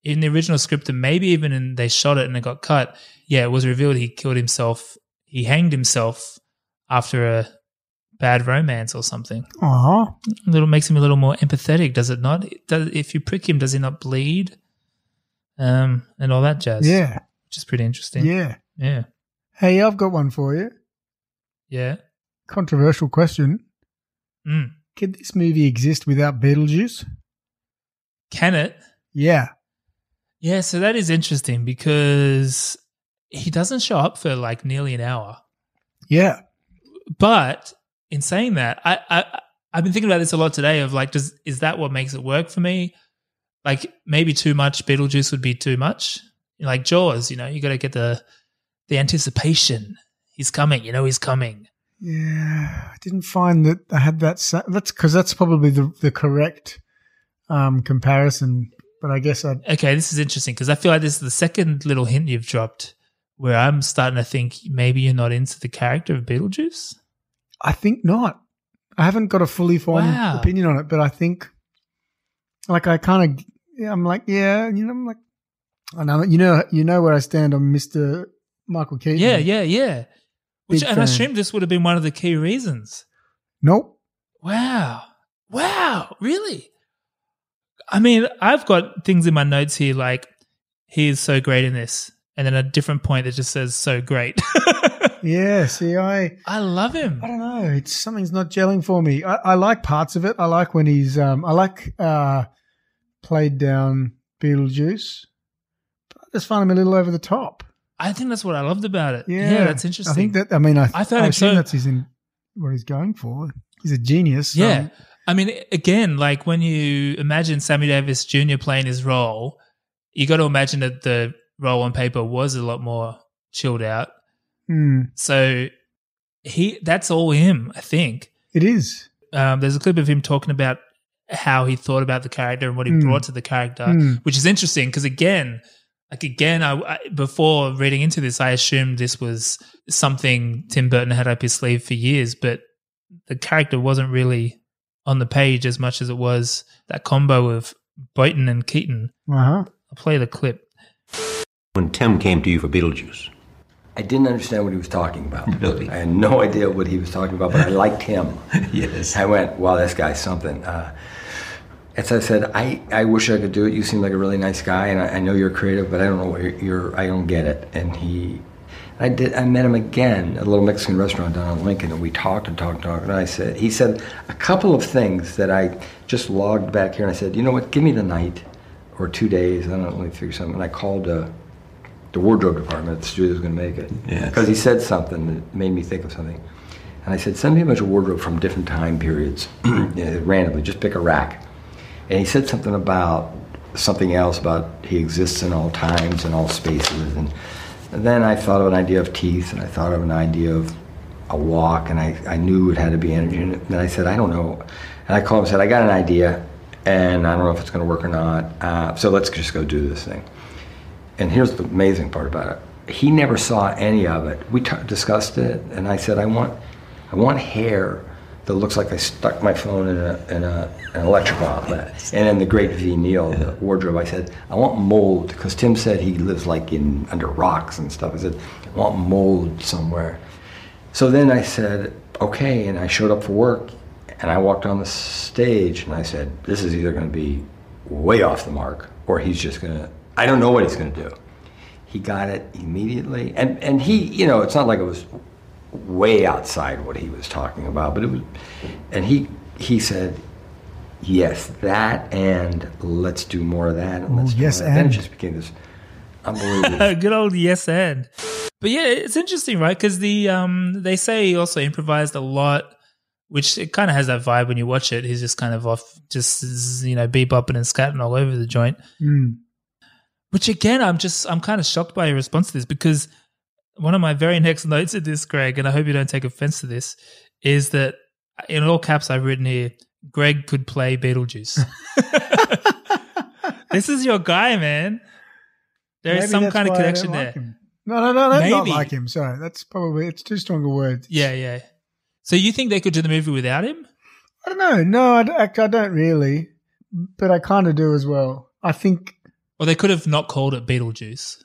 in the original script, and maybe even in they shot it and it got cut. Yeah, it was revealed he killed himself. He hanged himself after a bad romance or something. Ah, A little makes him a little more empathetic, does it not? It does, if you prick him, does he not bleed? Um, and all that jazz. yeah, which is pretty interesting. yeah. yeah, Hey, I've got one for you. yeah. Controversial question. Mm. Could this movie exist without Beetlejuice? Can it? Yeah. Yeah, so that is interesting because he doesn't show up for like nearly an hour. Yeah. But in saying that, I, I I've been thinking about this a lot today. Of like, does is that what makes it work for me? Like maybe too much Beetlejuice would be too much. Like Jaws, you know, you got to get the the anticipation. He's coming. You know, he's coming. Yeah. I didn't find that I had that. Sa- that's because that's probably the, the correct um, comparison. But I guess I. Okay, this is interesting because I feel like this is the second little hint you've dropped where I'm starting to think maybe you're not into the character of Beetlejuice. I think not. I haven't got a fully formed Wow. opinion on it, but I think, like, I kind of, yeah, I'm like, yeah, you know, I'm like, I know, you know, you know where I stand on Mister Michael Keaton. Yeah, yeah, yeah. Which and I assume this would have been one of the key reasons. Nope. Wow. Wow. Really? I mean, I've got things in my notes here like he is so great in this. And then a different point that just says so great. Yeah. See, I. I love him. I don't know. It's something's not gelling for me. I, I like parts of it. I like when he's um I like uh played down Beetlejuice. But I just find him a little over the top. I think that's what I loved about it. Yeah, Yeah, that's interesting. I think that I mean I, I I assume so- that's his in what he's going for. He's a genius. Yeah. I mean, again, like when you imagine Sammy Davis Jr. playing his role, you got to imagine that the role on paper was a lot more chilled out. Hmm. So he, that's all him, I think. it is. Um, there's a clip of him talking about how he thought about the character and what he Mm. brought to the character, Mm. which is interesting because again, like again, I, I before reading into this, I assumed this was something Tim Burton had up his sleeve for years, but the character wasn't really on the page as much as it was that combo of Burton and Keaton. Uh huh. I'll play the clip. When Tim came to you for Beetlejuice, I didn't understand what he was talking about. Really? I had no idea what he was talking about, but I liked him. yes. I went, wow, this guy's something. Uh, as I said, I, I wish I could do it. You seem like a really nice guy, and I, I know you're creative, but I don't know what you're, you're. I don't get it. And he, I did. I met him again at a little Mexican restaurant down on Lincoln, and we talked and talked and talked. And I said, he said a couple of things that I just logged back here, and I said, you know what? Give me the night or two days. I don't know. Let me figure something. And I called. Uh, the wardrobe department the studio's going to make it. Yes. Because he said something that made me think of something. And I said, send me a bunch of wardrobe from different time periods, randomly, just pick a rack. And he said something about something else about he exists in all times and all spaces. And, then I thought of an idea of teeth, and I thought of an idea of a walk, and I, I knew it had to be energy. And then I said, I don't know. And I called him and said, I got an idea, and I don't know if it's going to work or not. Uh, so let's just go do this thing. And here's the amazing part about it. He never saw any of it. We t- discussed it, and I said, I want, I want hair that looks like I stuck my phone in, a, in a, an electrical outlet. And in the Great Ve Neill, the wardrobe, I said, I want mold because Tim said he lives like in under rocks and stuff. I said, I want mold somewhere. So then I said, okay, and I showed up for work and I walked on the stage and I said, this is either going to be way off the mark or he's just going to, I don't know what he's going to do. He got it immediately. And, and he, you know, it's not like it was way outside what he was talking about, but it was, and he, he said, yes, that and let's do more of that. And let's Ooh, do yes, more of that. Then and. it just became this unbelievable. Good old yes and. But yeah, it's interesting, right? Because the um they say he also improvised a lot, which it kind of has that vibe when you watch it. He's just kind of off, just you know, bebopping and scatting all over the joint. Mm. Which again, I'm just I'm kind of shocked by your response to this because one of my very next notes of this, Greg, and I hope you don't take offense to this, is that in all caps I've written here, Greg could play Beetlejuice. this is your guy, man. There is Maybe some kind of connection there. like. No, no, no, that's not Maybe. like him. Sorry, that's probably it's too strong a word. Yeah, yeah. So you think they could do the movie without him? I don't know. No, I don't really, but I kind of do as well. I think Or they could have not called it Beetlejuice.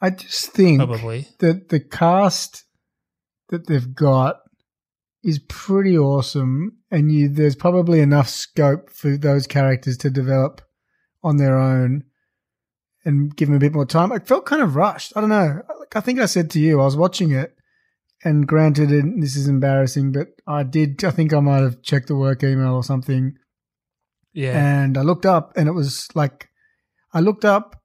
I just think Probably. that the cast that they've got is pretty awesome, and you there's probably enough scope for those characters to develop on their own and give them a bit more time. I felt kind of rushed. I don't know. I think I said to you, I was watching it, and granted, and this is embarrassing, but I did. I think I might have checked the work email or something, Yeah. and I looked up, and it was like, I looked up,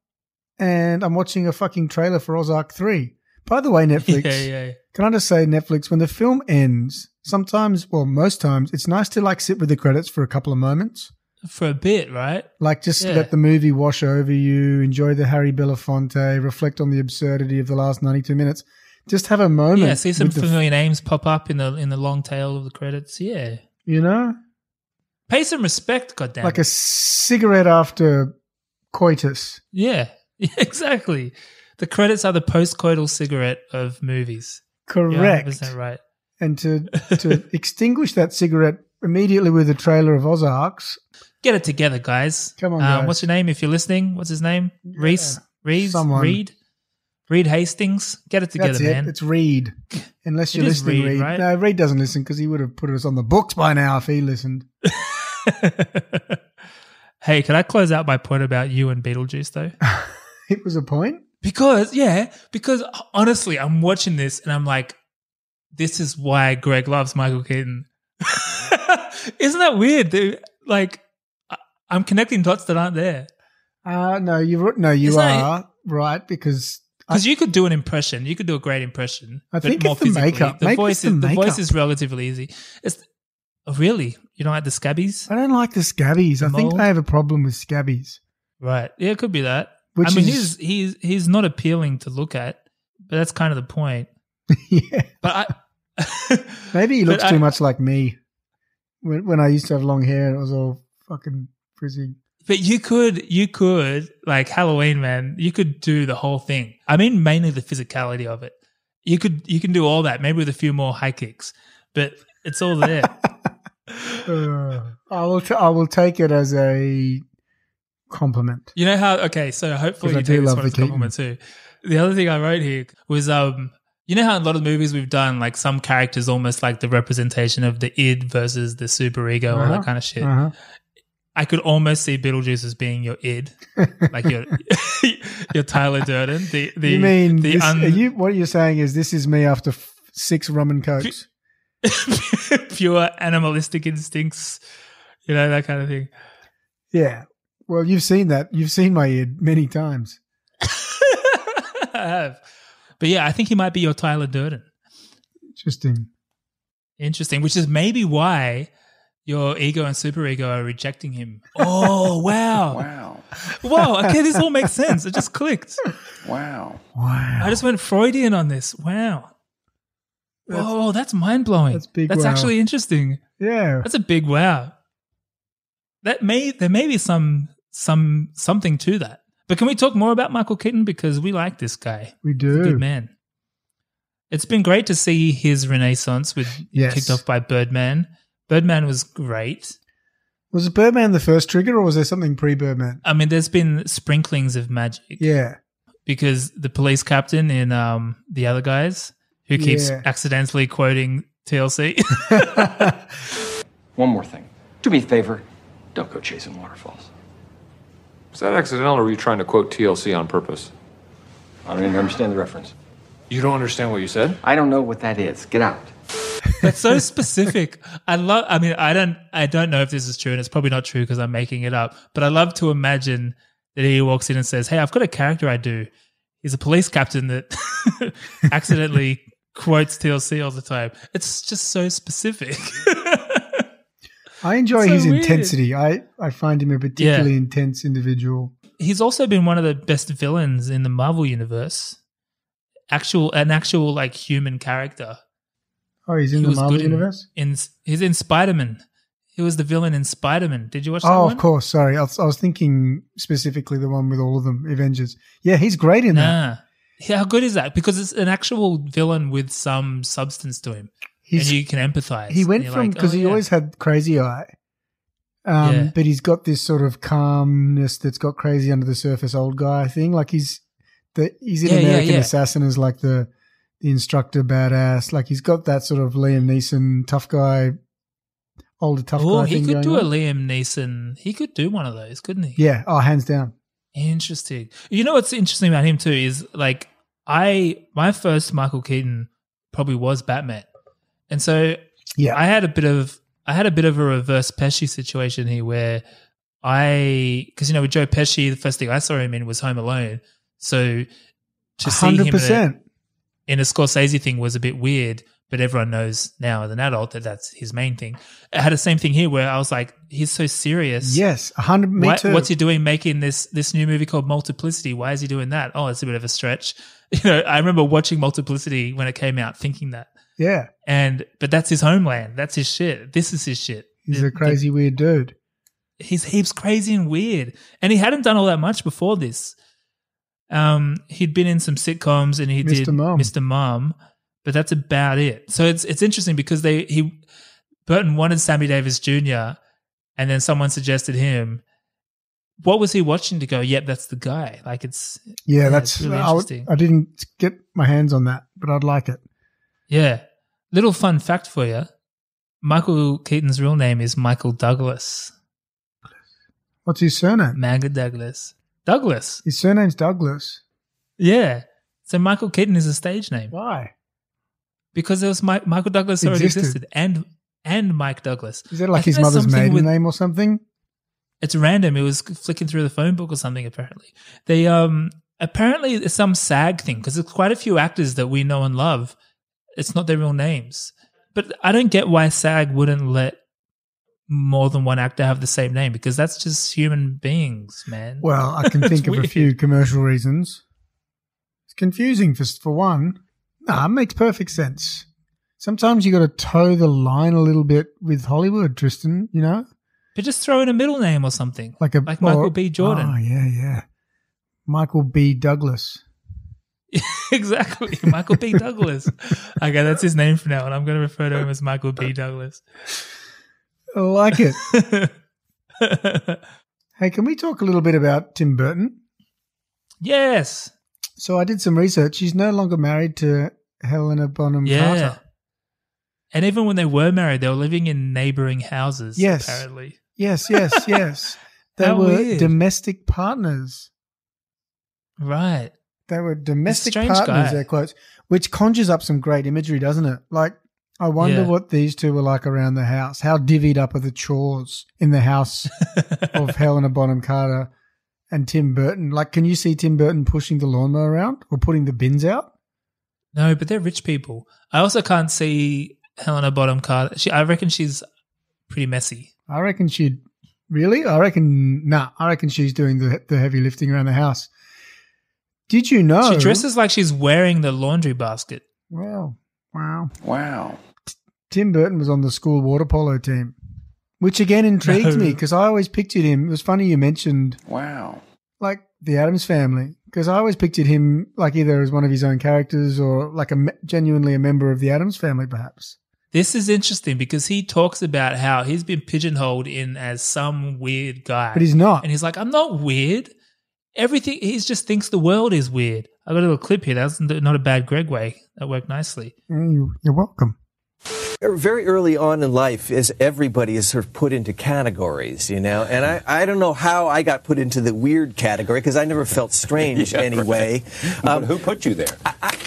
and I'm watching a fucking trailer for Ozark Three. By the way, Netflix. yeah, yeah. Can I just say, Netflix, when the film ends, sometimes, well, most times, it's nice to like sit with the credits for a couple of moments. For a bit, right? Like just Yeah. let the movie wash over you, enjoy the Harry Belafonte, reflect on the absurdity of the last 92 minutes. Just have a moment. Yeah, see some familiar names pop up in the in the long tail of the credits. Yeah. you know? Pay some respect, goddamn. Like a cigarette after coitus. Yeah. Exactly. The credits are the post-coital cigarette of movies. Correct. You're 100% right. And to, to extinguish that cigarette immediately with a trailer of Ozarks, Get it together, guys. Come on, Um, guys. what's your name if you're listening? What's his name? Reese? Reese? Someone. Reed? Reed Hastings? Get it together, That's man. It's Reed. Unless you're is listening, Reed, Reed. right? No, Reed doesn't listen because he would have put us on the books by now if he listened. hey, can I close out my point about you and Beetlejuice though? It was a point. Because yeah, because honestly, I'm watching this and I'm like, this is why Greg loves Michael Keaton. Isn't that weird? dude? Like, I- I'm connecting dots that aren't there. Uh, no, you no, you Isn't that- are right because Because you could do an impression, you could do a great impression. I but think more it's the physically. makeup. The Maybe voice the is the voice is relatively easy. It's oh, really you don't like the scabbies, I don't like the scabbies. I think mold? I have a problem with scabbies. right? Yeah, it could be that. Which I mean, is- he's he's he's not appealing to look at, but that's kind of the point. yeah, But I maybe he looks I- too much like me when when I used to have long hair and it was all fucking frizzy. But you could, you could, like Halloween, man, you could do the whole thing. I mean, mainly the physicality of it. You could, you can do all that, maybe with a few more high kicks, but it's all there. Uh, I will t- I will take it as a compliment. you know how, okay, so hopefully 'Cause I you do take this love one the as a compliment too. The other thing I wrote here was, um, you know how in a lot of movies we've done, like some characters almost like the representation of the id versus the super ego, all Uh-huh, that kind of shit. uh-huh. I could almost see Beetlejuice as being your id, like your your Tyler Durden. The the you mean the this, un- are you? What you're saying is this is me after f- six rum and cokes. pure animalistic instincts, you know that kind of thing. Yeah. Well, you've seen that. You've seen my ear many times. I have, but yeah, I think he might be your Tyler Durden. Interesting. Interesting, which is maybe why your ego and superego are rejecting him. Oh wow, Wow. wow. Okay, this all makes sense. It just clicked. Wow. Wow. I just went Freudian on this. Wow. That's- oh, that's mind blowing. that's big That's wow. actually interesting. yeah. That's a big wow. That may there may be some some something to that. But can we talk more about Michael Keaton because we like this guy. We He's a good man. It's been great to see his renaissance with Yes. kicked off by Birdman. Birdman was great. Was Birdman the first trigger, or was there something pre Birdman? I mean, there's been sprinklings of magic. Yeah. Because the police captain in um, the other guys who keeps Yeah. accidentally quoting TLC. One more thing. Do me a favor. Don't go chasing waterfalls. Was that accidental or were you trying to quote TLC on purpose? I don't even understand the reference. You don't understand what you said? I don't know what that is. Get out. That's so specific. I love. I mean, I don't. I don't know if this is true, and it's probably not true because I'm making it up. But I love to imagine that he walks in and says, "Hey, I've got a character I do. He's a police captain that accidentally quotes TLC all the time. It's just so specific." I enjoy So his weird. intensity. I, I find him a particularly intense individual. He's also been one of the best villains in the Marvel universe. Actual, an actual like human character. Oh, he's in He the Marvel good in- universe? In, he's in Spider Man. He was the villain in Spider Man. Did you watch that Oh, one? of course. Sorry. I was, I was thinking specifically the one with all of them, Avengers. Yeah, he's great in that. Yeah, how good is that? Because it's an actual villain with some substance to him, He's- and you can empathize. He went from like, because oh, he yeah. always had crazy eye, um, Yeah. but he's got this sort of calmness that's got crazy under the surface old guy thing. Like he's the he's in Yeah, American. Assassin as like the the instructor badass. Like he's got that sort of Liam Neeson tough guy, older tough Oh, guy he could do a. Liam Neeson. He could do one of those, couldn't he? yeah, oh, hands down. Interesting. You know what's interesting about him too is like I my first Michael Keaton probably was Batman, and so Yeah. I had a bit of I had a bit of a reverse Pesci situation here where I because you know with Joe Pesci the first thing I saw him in was Home Alone, so to see him in a, 100%. in a Scorsese thing was a bit weird. But everyone knows now as an adult that that's his main thing. I had the same thing here where I was like, he's so serious. Yes, a hundred. Me Why- too. What's he doing making this this new movie called Multiplicity? Why is he doing that? Oh, it's a bit of a stretch. You know, I remember watching Multiplicity when it came out, thinking that. Yeah, And but that's his homeland. That's his shit. This is his shit. he's The- a crazy weird dude. the- he's heaps crazy and weird, and he hadn't done all that much before this. Um, he'd been in some sitcoms and he did Mr. Mom. Mr. Mom, but that's about it. So it's it's interesting because they he Burton wanted Sammy Davis Jr. and then someone suggested him. What was he watching to go? Yep, that's the guy. Like it's Yeah, it's that's. really I, interesting. I didn't get my hands on that, but I'd like it. Yeah. Little fun fact for you. Michael Keaton's real name is Michael Douglas. What's his surname? Manga Douglas. Douglas. His surname's Douglas. Yeah. So Michael Keaton is a stage name Why? because there was Mi- Michael Douglas already Existed. existed, and and Mike Douglas. Is that like his mother's maiden with- name or something? It's random. It was flicking through the phone book or something. Apparently, they um apparently it's some SAG thing because there's quite a few actors that we know and love. It's not their real names, but I don't get why SAG wouldn't let more than one actor have the same name because that's just human beings, man. Well, I can think of a few commercial reasons. It's confusing for for one. Nah, it makes perfect sense. Sometimes you got to toe the line a little bit with Hollywood, Tristan. You know, But just throw in a middle name or something, like a like Michael or- B. Jordan. Oh yeah, yeah. Michael B. Douglas. exactly, Michael B. Douglas. okay, that's his name from now on. I'm going to refer to him as Michael B. Douglas. I like it. hey, can we talk a little bit about Tim Burton? yes. So I did some research. He's no longer married to Helena Bonham Yeah. Carter. And even when they were married, they were living in neighboring houses. Yes. apparently. Yes, yes, yes. They How were weird. domestic partners. Right. They were domestic partners, guy. air quotes, which conjures up some great imagery, doesn't it? Like, I wonder Yeah. what these two were like around the house. How divvied up are the chores in the house of Helena Bonham Carter and Tim Burton? Like, can you see Tim Burton pushing the lawnmower around or putting the bins out? No, but they're rich people. I also can't see Helena Bonham Carter. She, I reckon she's pretty messy. I reckon she'd really. I reckon nah. I reckon she's doing the the heavy lifting around the house. Did you know She dresses like she's wearing the laundry basket. Wow, wow, Wow. Tim Burton was on the school water polo team, which again intrigues No. me because I always pictured him. It was funny you mentioned Wow. like the Addams family because I always pictured him like either as one of his own characters or like a genuinely a member of the Addams family, perhaps. This is interesting because he talks about how he's been pigeonholed in as some weird guy. But he's not. And he's like, I'm not weird. Everything, he just thinks the world is weird. I got a little clip here. That's not a bad Greg way. That worked nicely. You're welcome. Very early on in life is everybody is sort of put into categories, you know, and I, I don't know how I got put into the weird category because I never felt strange Yeah, anyway. Um, who put you there?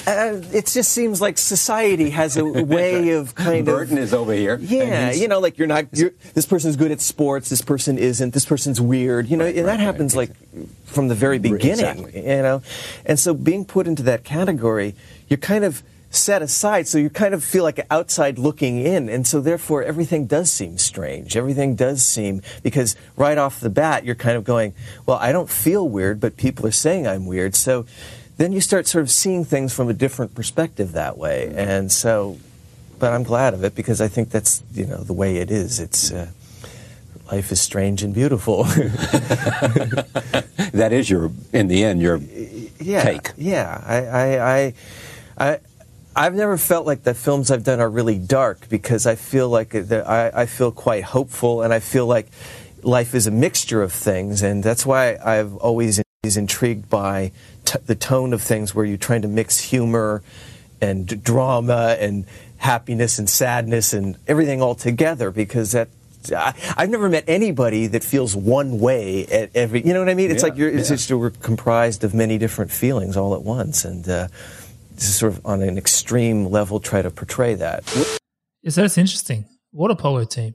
Uh, it just seems like society has a way of kind of Burton of. is over here. Yeah, you know, like you're not. You're, this person's good at sports. This person isn't. This person's weird. You know, and that happens like from the very beginning. Exactly. You know, and so being put into that category, you're kind of set aside. So you kind of feel like outside looking in, and so therefore everything does seem strange. Everything does seem because right off the bat you're kind of going, well, I don't feel weird, but people are saying I'm weird. So then you start sort of seeing things from a different perspective that way, and so. But I'm glad of it because I think that's you know the way it is. It's uh, life is strange and beautiful. that is your, in the end, your yeah, take. Yeah, I, I, I, I, I've never felt like the films I've done are really dark because I feel like I, I feel quite hopeful and I feel like life is a mixture of things, and that's why I've always is intrigued by t- the tone of things where you're trying to mix humor and d- drama and happiness and sadness and everything all together because that. I, I've never met anybody that feels one way at every. You know what I mean? It's Yeah, like you're. It's yeah. just we're comprised of many different feelings all at once, and uh, sort of on an extreme level try to portray that. Yes, that's interesting. What a polo team.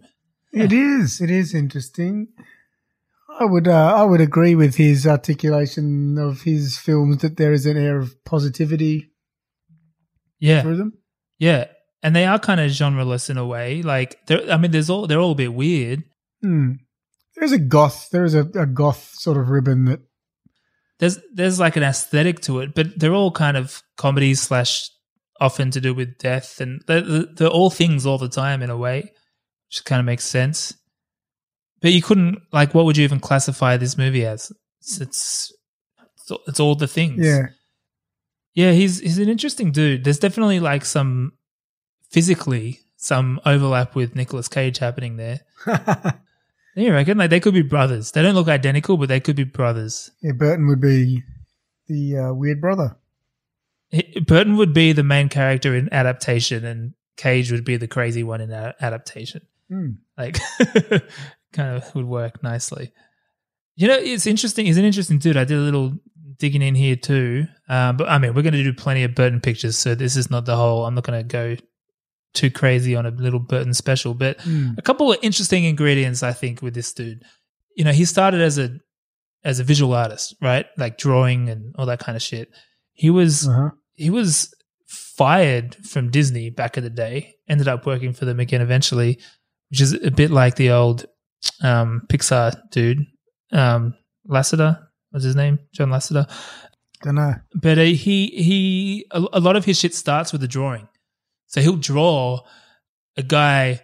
It is. It is interesting. I would. Uh, I would agree with his articulation of his films that there is an air of positivity Yeah. through them. Yeah. And they are kind of genreless in a way. Like, they're, I mean, there's all, they're all a bit weird. Hmm. There's a goth. There is a, a goth sort of ribbon that. There's, there's like an aesthetic to it, but they're all kind of comedies slash often to do with death. And they're, they're all things all the time in a way, which kind of makes sense. But you couldn't, like, what would you even classify this movie as? It's, it's, it's all- all the things. Yeah. Yeah, he's he's an interesting dude. There's definitely like some physically some overlap with Nicolas Cage happening there. You reckon? Like they could be brothers. They don't look identical, but they could be brothers. Yeah, Burton would be the uh, weird brother. He- Burton would be the main character in adaptation, and Cage would be the crazy one in a- adaptation. Hmm. Like, kind of would work nicely. You know, it's interesting. He's an interesting dude. I did a little digging in here too. Um, but I mean, we're going to do plenty of Burton pictures, so this is not the whole. I'm not going to go too crazy on a little Burton special, but Hmm. a couple of interesting ingredients I think with this dude. You know, he started as a as a visual artist, right? Like drawing and all that kind of shit. He was Uh-huh. he was fired from Disney back in the day. Ended up working for them again eventually, which is a bit like the old um, Pixar dude, um, Lasseter. What's his name? John Lasseter. Don't know. But uh, he he a, a lot of his shit starts with a drawing. So he'll draw a guy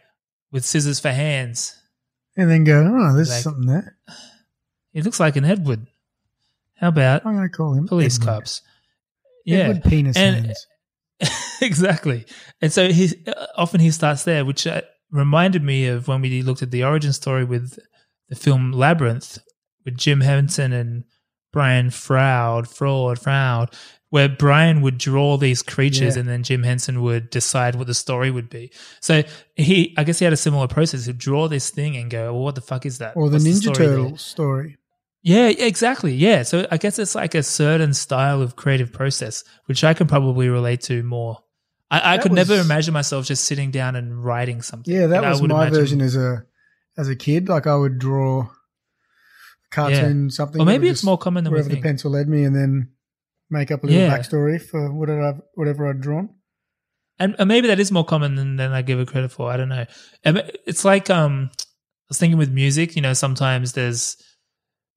with scissors for hands. And then go, oh, there's Like- something there. He looks like an Edward. How about I'm going to call him police Edward. cops? Yeah, Edward penis and hands. exactly. And so he uh, often he starts there, which uh, reminded me of when we looked at the origin story with the film Labyrinth with Jim Henson and Brian Froud, Fraud, Froud, where Brian would draw these creatures Yeah. and then Jim Henson would decide what the story would be. So he, I guess he had a similar process. He'd draw this thing and go, well, what the fuck is that? Or the What's Ninja story there?" Story. Yeah, exactly. Yeah. So I guess it's like a certain style of creative process, which I can probably relate to more. I, I could never imagine myself just sitting down and writing something. Yeah, that was my imagine- version as a as a kid. Like I would draw a cartoon, Yeah. something. Or maybe it's more common than wherever the pencil led me, and then make up a little Yeah. backstory for whatever I've, whatever I'd drawn. And, and maybe that is more common than, than I give it credit for. I don't know. And It's like um, I was thinking with music. You know, sometimes there's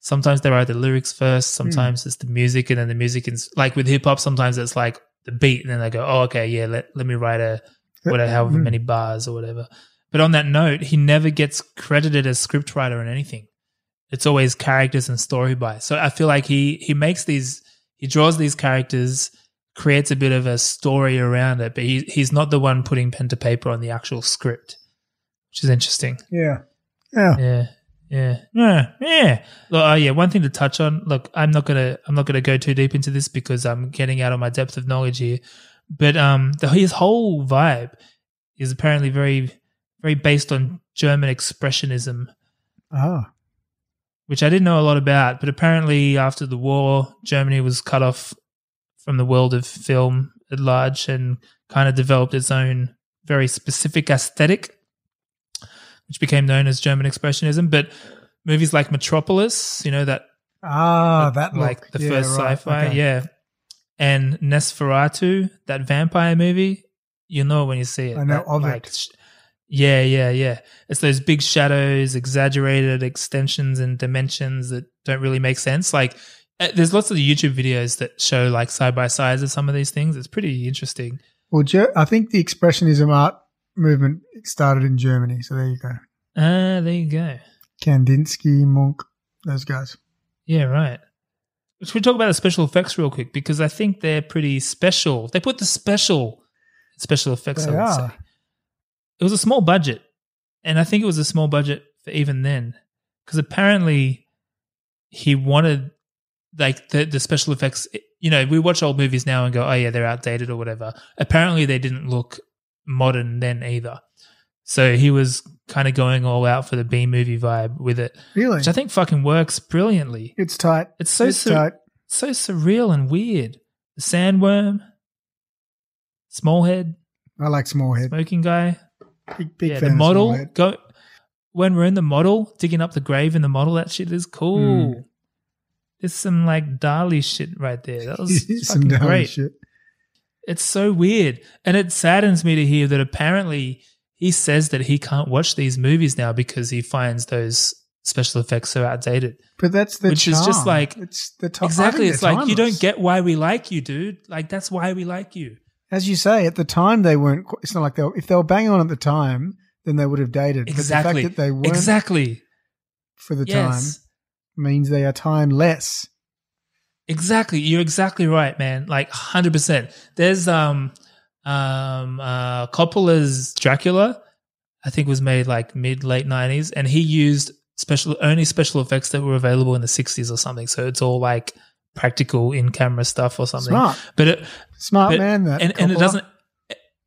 sometimes they write the lyrics first. Sometimes it's the music, and then the music is like with hip hop. Sometimes it's like the beat, and then they go, "Oh, okay, yeah, let let me write a whatever, however Mm. many bars or whatever." But on that note, he never gets credited as scriptwriter in anything. It's always characters and story by. So I feel like he he makes these he draws these characters creates a bit of a story around it, but he, he's not the one putting pen to paper on the actual script, which is interesting. Yeah. Yeah. Yeah. Yeah. Yeah. Yeah. Look, oh yeah, one thing to touch on. Look, I'm not gonna I'm not gonna go too deep into this because I'm getting out of my depth of knowledge here. But um the, his whole vibe is apparently very very based on German expressionism, Ah. Which I didn't know a lot about, but apparently after the war, Germany was cut off from the world of film at large and kind of developed its own very specific aesthetic which became known as German Expressionism. But movies like Metropolis, you know that Ah, that like look. the Yeah, first right. sci-fi, Okay. yeah, and Nosferatu, that vampire movie, you know when you see it. I know that, of like, it. Yeah, yeah, yeah. It's those big shadows, exaggerated extensions and dimensions that don't really make sense. Like, uh, there's lots of YouTube videos that show like side by sides of some of these things. It's pretty interesting. Well, I think the expressionism art movement started in Germany. So there you go. Ah, there you go. Kandinsky, Munch, those guys. Yeah, right. Should we talk about the special effects real quick? Because I think they're pretty special. They put the special special effects, They are. It was a small budget. And I think it was a small budget for even then. Because apparently he wanted like the, the special effects you know, we watch old movies now and go, Oh yeah, they're outdated or whatever. Apparently they didn't look modern then either. So he was kind of going all out for the B movie vibe with it. Really? Which I think fucking works brilliantly. It's tight. It's so It's sur- tight. so surreal and weird. The sandworm, Smallhead, I like Smallhead. smoking guy. Big, big yeah, the model. Go when we're in the model, digging up the grave in the model. That shit is cool. Mm. There's some like Dali shit right there. That was Some fucking great. shit. It's so weird, and it saddens me to hear that apparently he says that he can't watch these movies now because he finds those special effects so outdated. But that's the which is just like it's the I exactly. It's like you don't get why we like you, dude. Like that's why we like you. As you say, at the time they weren't. It's not like they were, if they were banging on at the time, then they would have dated. Exactly. But the fact that they weren't exactly. for the Yes. time means they are timeless. Exactly. You're exactly right, man. Like 100%. There's um um uh Coppola's Dracula I think was made like mid late 90s and he used special only special effects that were available in the 60s or something. So it's all like practical in-camera stuff or something. Smart. But it Smart but- man, that and, and it doesn't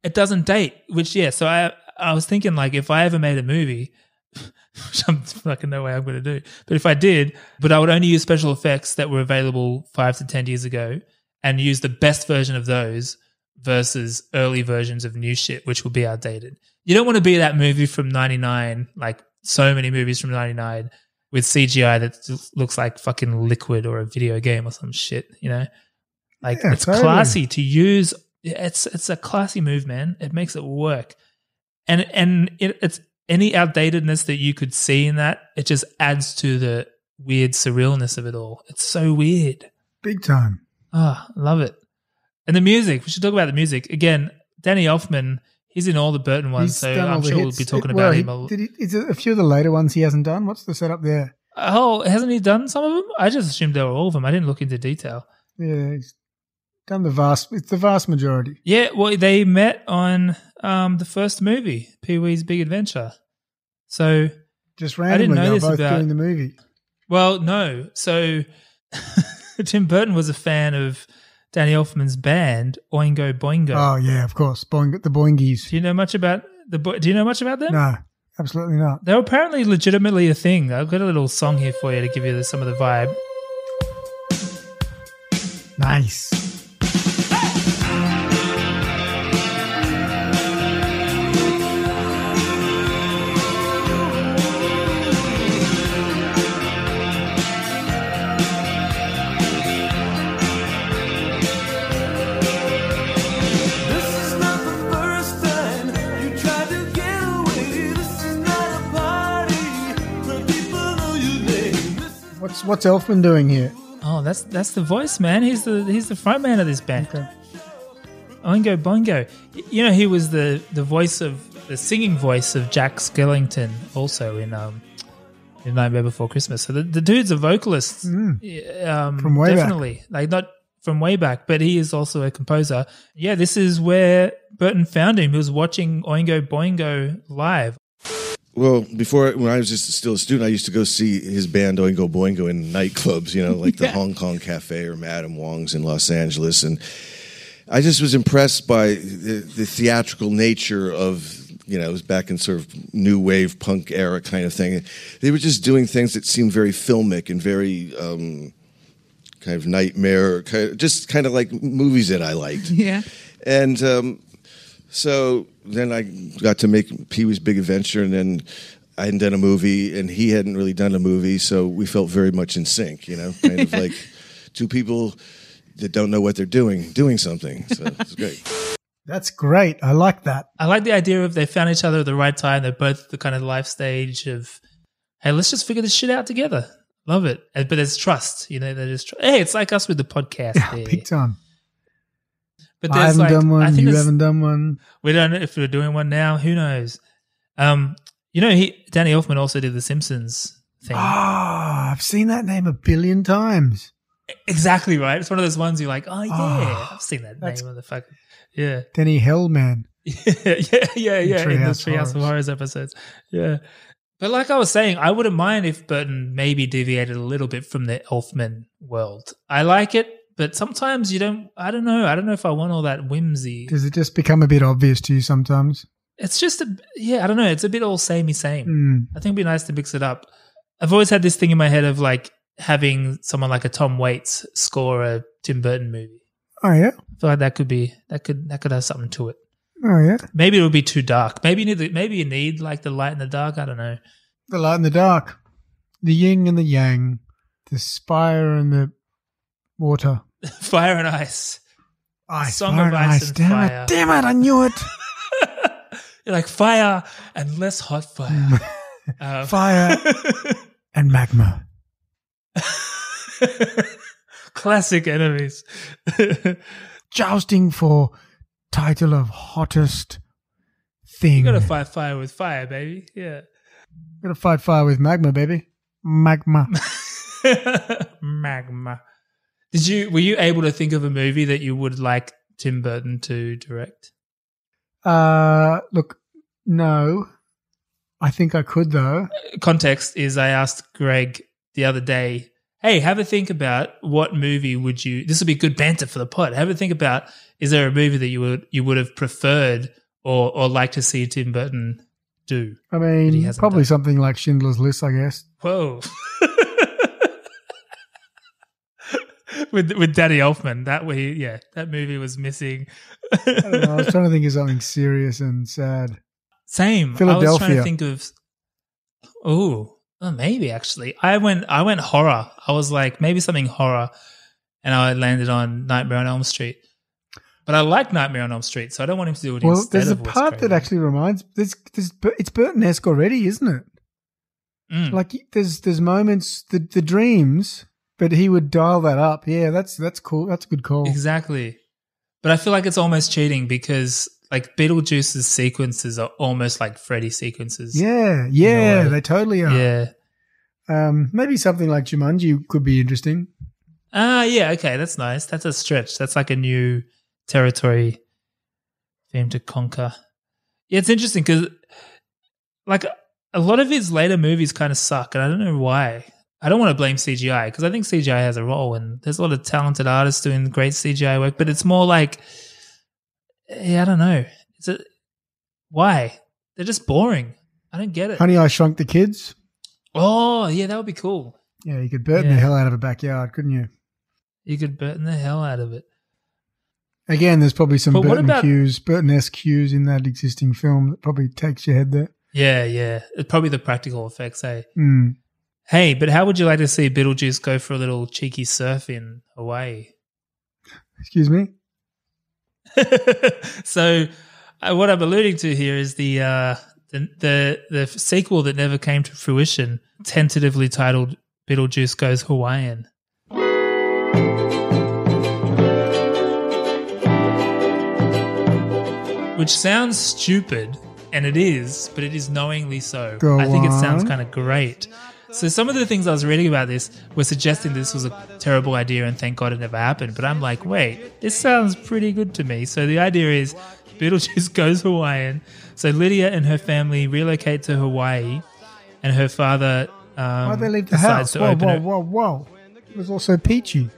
it doesn't date, which yeah, so I I was thinking like if I ever made a movie which I'm fucking no way I'm going to do. But if I did, but I would only use special effects that were available five to 10 years ago and use the best version of those versus early versions of new shit, which will be outdated. You don't want to be that movie from 99, like so many movies from 99 with CGI that looks like fucking liquid or a video game or some shit, you know? Like Yeah, it's totally. classy to use. It's, it's a classy move, man. It makes it work. And, and it, it's, any outdatedness that you could see in that, it just adds to the weird surrealness of it all. It's so weird. big time. Ah, love it. And the music, we should talk about the music. Again, Danny Elfman, he's in all the Burton ones, He's so I'm sure we'll be talking It- about him. a did he, is it a few of the later ones he hasn't done? What's the setup there? Oh, hasn't he done some of them? I just assumed they were all of them. I didn't look into detail. Yeah, he's done the vast. It's the vast majority. Yeah, well, they met on um, the first movie, Pee Wee's Big Adventure. So Just I didn't randomly, know they were this both about- doing the movie. Well, no. So Tim Burton was a fan of Danny Elfman's band, Oingo Boingo. Oh yeah, of course. Boing, the Boingies. Do you know much about the? Bo- Do you know much about them? No, absolutely not. They were apparently legitimately a thing. I've got a little song here for you to give you the, some of the vibe. Nice. What's what's Elfman doing here? Oh, that's that's the voice, man. He's the he's the front man of this band. Oingo Boingo. You know, he was the the voice of the singing voice of Jack Skellington, also in um in Nightmare Before Christmas. So the, the dude's a vocalist, Mm. Um, From way back. definitely. Like not from way back, but he is also a composer. Yeah, this is where Burton found him. He was watching Oingo Boingo live. Well, before when I was just still a student, I used to go see his band Oingo Boingo in nightclubs, you know, like the Hong Kong Cafe or Madame Wong's in Los Angeles, and I just was impressed by the, the theatrical nature of you know it was back in sort of new wave punk era kind of thing. They were just doing things that seemed very filmic and very um, kind of nightmare, kind of, just kind of like movies that I liked. Yeah. And um, so then I got to make Pee Wee's Big Adventure, and then I hadn't done a movie, and he hadn't really done a movie, so we felt very much in sync, you know, kind of like two people that don't know what they're doing, doing something. So it's great. That's great. I like that. I like the idea of they found each other at the right time. They're both the kind of life stage of, hey, let's just figure this shit out together. Love it. But there's trust, you know, there's tr- hey, it's like us with the podcast. there. Big time. But I haven't like, done one. I think You haven't done one. We don't know if we're doing one now. Who knows? Um, you know, he Danny Elfman also did the Simpsons thing. Ah, I've seen that name a billion times. exactly right. It's one of those ones you're like, oh yeah, Ah, I've seen that name, motherfucker. Yeah, Denny Hellman. yeah, yeah, yeah, yeah. In the Treehouse of. Horrors episodes. Yeah. But like I was saying, I wouldn't mind if Burton maybe deviated a little bit from the Elfman world. I like it, but sometimes you don't. I don't know. I don't know if I want all that whimsy. Does it just become a bit obvious to you sometimes? It's just a yeah. I don't know. It's a bit all samey same. Hmm. I think it'd be nice to mix it up. I've always had this thing in my head of like having someone like a Tom Waits score a Tim Burton movie. Oh yeah. I feel like that could be that could that could have something to it. Oh yeah. Maybe it would be too dark. Maybe you need the, maybe you need like the light and the dark. I don't know. The light and the dark, the yin and the yang, the spire and the water. Fire and ice. Ice, Song fire of and ice, ice. and Damn fire. it! Damn it! I knew it. You're like fire and less hot fire. Um, Fire and magma. Classic enemies. Jousting for title of hottest thing. you gotta fight fire with fire, baby. Yeah. You Gotta fight fire with magma, baby. Magma. Magma. Did you were you able to think of a movie that you would like Tim Burton to direct? uh, look, no. I think I could though. Context is I asked Greg the other day, "Hey, have a think about what movie would you this would be good banter for the pod. Have a think about is there a movie that you would you would have preferred or or like to see Tim Burton do?" I mean, probably done. something like Schindler's List, I guess. Whoa. with with Danny Elfman, that way, yeah, that movie was missing. I, don't know, I was trying to think of something serious and sad. Same. I was trying to think of. Oh, oh, maybe actually. I went. I went horror. I was like maybe something horror, and I landed on Nightmare on Elm Street. But I like Nightmare on Elm Street, so I don't want him to do it Well, instead Well, there's a part that actually reminds. There's, there's, it's Burton-esque already, isn't it? Mm. Like there's there's moments the the dreams, but he would dial that up. Yeah, that's that's cool. That's a good call. Exactly. But I feel like it's almost cheating because like Beetlejuice's sequences are almost like Freddy sequences. Yeah, yeah, they totally are. Yeah. Um, maybe something like Jumanji could be interesting. Ah, yeah, okay, that's nice. That's a stretch. That's like a new territory for him to conquer. Yeah, it's interesting because, like, a lot of his later movies kind of suck, and I don't know why. I don't want to blame CGI because I think CGI has a role, and there's a lot of talented artists doing great CGI work, but it's more like, yeah, I don't know. It's a why they're just boring. I don't get it. Honey, I Shrunk the Kids. Oh, yeah, that would be cool. Yeah, you could Burton Yeah. the hell out of a backyard, couldn't you? You could burn the hell out of it. Again, there's probably some But Burton about- cues, Burton-esque cues in that existing film that probably takes your head there. Yeah, yeah. It's probably the practical effects, eh? Mm. Hey, but how would you like to see Beetlejuice go for a little cheeky surf in Hawaii? Excuse me. so, uh, what I'm alluding to here is the, uh, the the the sequel that never came to fruition, tentatively titled Beetlejuice Goes Hawaiian. Which sounds stupid, and it is, but it is knowingly so. Go I think it sounds kind of great. So some of the things I was reading about this were suggesting this was a terrible idea and thank God it never happened. But I'm like, wait, this sounds pretty good to me. So the idea is Beetlejuice goes Hawaiian. So Lydia and her family relocate to Hawaii, and her father um, Why'd they leave the house? to Whoa, whoa, it. whoa, whoa. It was also peachy.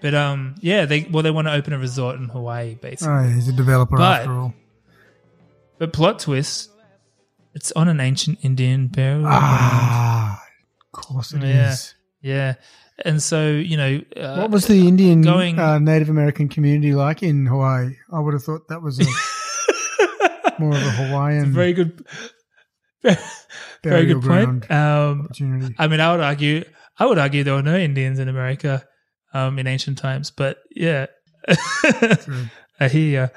But um, yeah, they well they want to open a resort in Hawaii, basically. Oh, he's a developer But- after all. But plot twist, it's on an ancient Indian burial ground. Ah, course it is. yeah, yeah. And so you know, uh, What was the Indian going? uh, Native American community like in Hawaii? I would have thought that was a, more of a Hawaiian. very good, very good point. Um, opportunity. I mean, I would argue, I would argue there were no Indians in America um, in ancient times, but yeah, I hear you.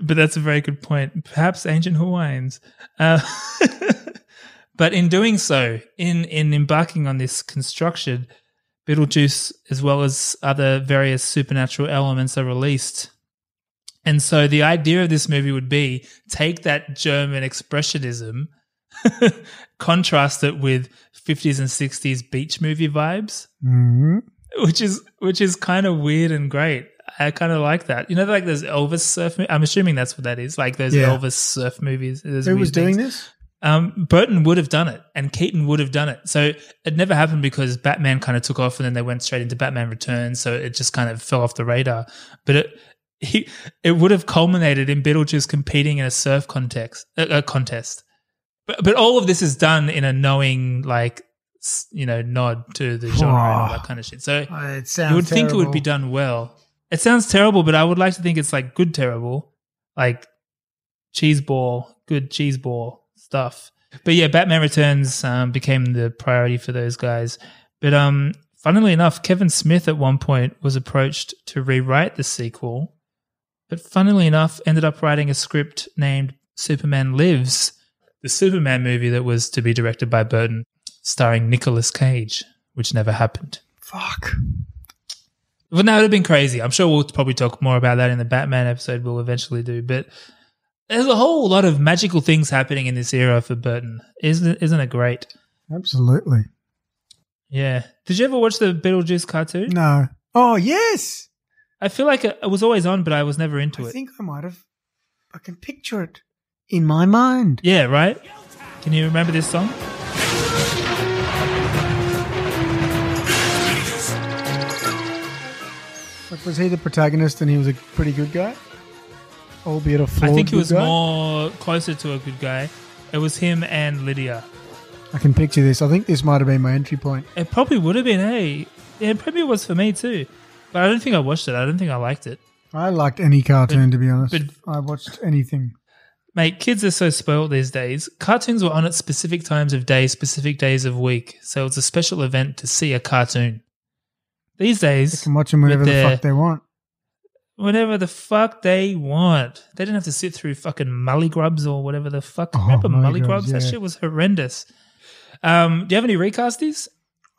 But that's a very good point. Perhaps ancient Hawaiians. Uh, but in doing so, in in embarking on this construction, Beetlejuice, as well as other various supernatural elements, are released. And so the idea of this movie would be take that German expressionism, contrast it with 50s and 60s beach movie vibes, Mhm. which is which is kind of weird and great. I kind of like that. You know, like those Elvis surf. I'm assuming that's what that is. Like those Yeah. Elvis surf movies. Who was doing things. this? Um, Burton would have done it, and Keaton would have done it. So it never happened because Batman kind of took off, and then they went straight into Batman Returns. So it just kind of fell off the radar. But it he it would have culminated in Beetlejuice competing in a surf context uh, a contest. But but all of this is done in a knowing like you know nod to the genre and all that kind of shit. So Oh, it sounds you would think it would be done well. It sounds terrible, but I would like to think it's like good terrible, like cheese ball, good cheese ball stuff. But yeah, Batman Returns um, became the priority for those guys. But um, funnily enough, Kevin Smith at one point was approached to rewrite the sequel, but funnily enough, ended up writing a script named Superman Lives, the Superman movie that was to be directed by Burton, starring Nicolas Cage, which never happened. Fuck. Well, no, it would have been crazy. I'm sure we'll probably talk more about that in the Batman episode we'll eventually do. But there's a whole lot of magical things happening in this era for Burton. Isn't it, isn't it great? Absolutely. Yeah. Did you ever watch the Beetlejuice cartoon? No. Oh, yes. I feel like it, it was always on, but I was never into I it. I think I might have. I can picture it in my mind. Yeah, right? Can you remember this song? Like, was he the protagonist and he was a pretty good guy? Oh, Albeit a flawed I think he was guy? more closer to a good guy. It was him and Lydia. I can picture this. I think this might have been my entry point. It probably would have been, hey. Yeah, it probably was for me too. But I don't think I watched it. I don't think I liked it. I liked any cartoon, to be honest. but- I watched anything. Mate, kids are so spoiled these days. Cartoons were on at specific times of day, specific days of week. So it's a special event to see a cartoon. These days, They can watch them whenever the fuck they want. Whatever the fuck they want. They didn't have to sit through fucking Mulligrubs or whatever the fuck. Oh, Remember Mully Mully Grubs, Grubs? That shit was horrendous. Um, do you have any recasties?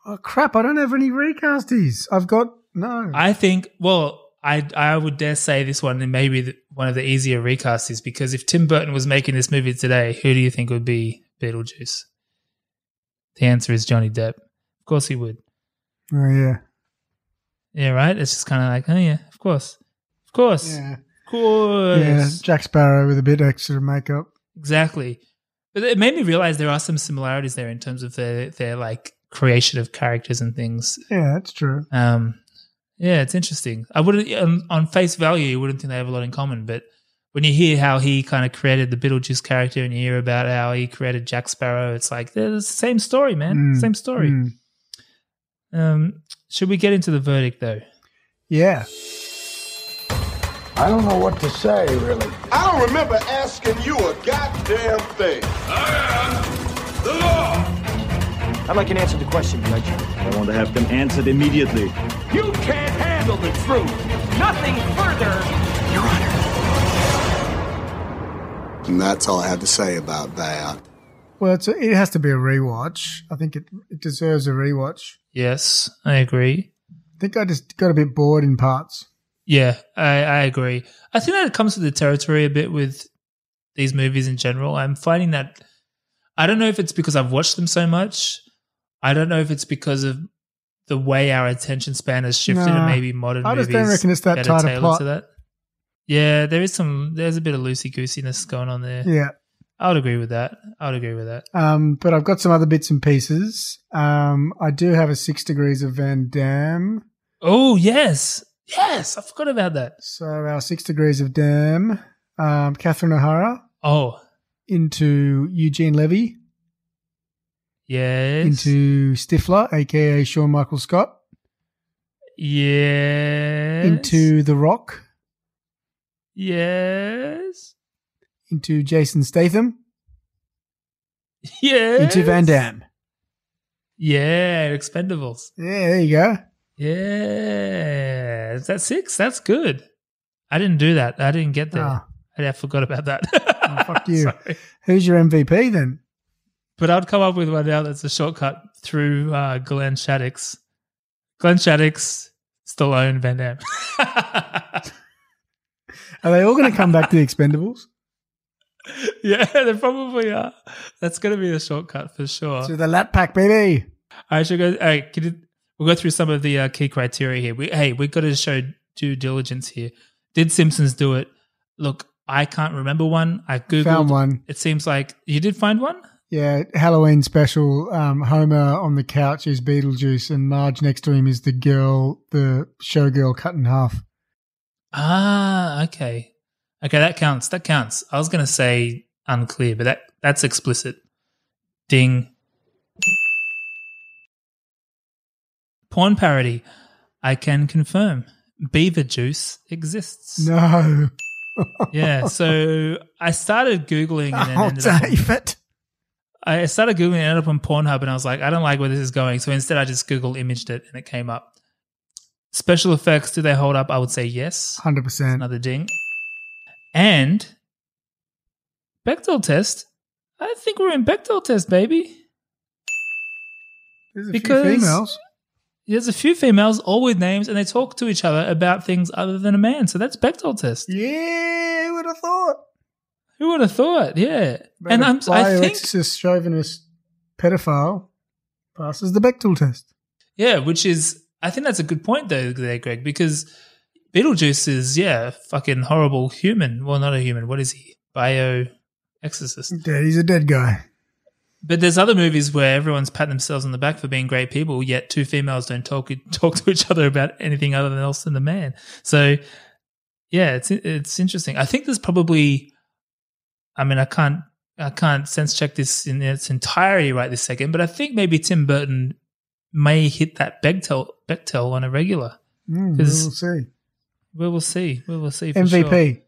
Oh, crap. I don't have any recasties. I've got. No. I think, well, I I would dare say this one and maybe the, one of the easier recasties because if Tim Burton was making this movie today, who do you think would be Beetlejuice? The answer is Johnny Depp. Of course he would. oh, yeah. Yeah, right? It's just kind of like, oh, yeah, of course. Of course. Yeah. Of course. Yeah. Jack Sparrow with a bit extra makeup. Exactly. But it made me realize there are some similarities there in terms of their, their like creation of characters and things. Yeah, that's true. Um, yeah, it's interesting. I wouldn't on, on face value, you wouldn't think they have a lot in common, but when you hear how he kind of created the Beetlejuice character and you hear about how he created Jack Sparrow, it's like they're the same story, man. Mm, Same story. mm. Um, should we get into the verdict though? Yeah. I don't know what to say, really. I don't remember asking you a goddamn thing. I am the law. I'd like an answer to the question, Judge. I want to have them answered immediately. You can't handle the truth. Nothing further. Your Honor. And that's all I have to say about that. Well, it's a, it has to be a rewatch. I think it, it deserves a rewatch. Yes, I agree. I think I just got a bit bored in parts. Yeah, I, I agree. I think that it comes to the territory a bit with these movies in general. I'm finding that I don't know if it's because I've watched them so much I don't know if it's because of the way our attention span has shifted Nah, and maybe modern I movies just don't reckon it's that tight tailored plot. to that. Yeah, there is some. There's a bit of loosey goosiness going on there. Yeah. I would agree with that. I would agree with that. Um, but I've got some other bits and pieces. Um, I do have a six degrees of Van Damme. Oh yes, yes, I forgot about that. So our six degrees of Damme, um, Catherine O'Hara. Oh. Into Eugene Levy, yes, into Stifler, aka Sean Michael Scott, yes, into The Rock, yes, into Jason Statham, yes, into Van Damme. Yeah, Expendables. Yeah, there you go. Yeah, is that six? That's good. I didn't do that. I didn't get there. Ah. I, forgot about that. Oh, fuck you. Sorry. Who's your MVP then? But I'd come up with one now that's a shortcut through uh, Glenn Shadix. Glenn Shadix, Stallone, Van Damme. Are they all going to come back to the Expendables? yeah, they probably are. That's going to be the shortcut for sure. To the Lat Pack, baby. I should go. Hey, can you, we'll go through some of the uh, key criteria here. We, hey, we've got to show due diligence here. Did Simpsons do it? Look, I can't remember one. I googled. Found one. It seems like you did find one. Yeah, Halloween special. Um, Homer on the couch is Beetlejuice, and Marge next to him is the girl, the showgirl cut in half. Ah, okay, okay, that counts. That counts. I was going to say unclear, but that that's explicit. Ding. Porn parody. I can confirm. Beaver juice exists. No. yeah, so I started googling and then Oh, ended up on, David. I started googling and ended up on Pornhub, and I was like, I don't like where this is going. So instead, I just Google imaged it, and it came up. Special effects, do they hold up? I would say yes. 100%. Another ding. And Bechdel test. I think we're in Bechdel test, baby. There's a Because- few females. There's a few females, all with names, and they talk to each other about things other than a man. So that's Bechdel test. Yeah, who would have thought? Who would have thought? Yeah. But and I'm, I think, chauvinist pedophile passes the Bechdel test. yeah, which is, I think that's a good point though, there, Greg, because Beetlejuice is, yeah, fucking horrible human. Well, not a human. What is he? Bio exorcist. Dead. He's a dead guy. But there's other movies where everyone's patting themselves on the back for being great people, yet two females don't talk talk to each other about anything other than else than the man. So, yeah, it's it's interesting. I think there's probably, I mean, I can't I can't sense check this in its entirety right this second, but I think maybe Tim Burton may hit that Bechdel Bechdel on a regular. Mm, we will see. We will see. We will see. MVP. Sure.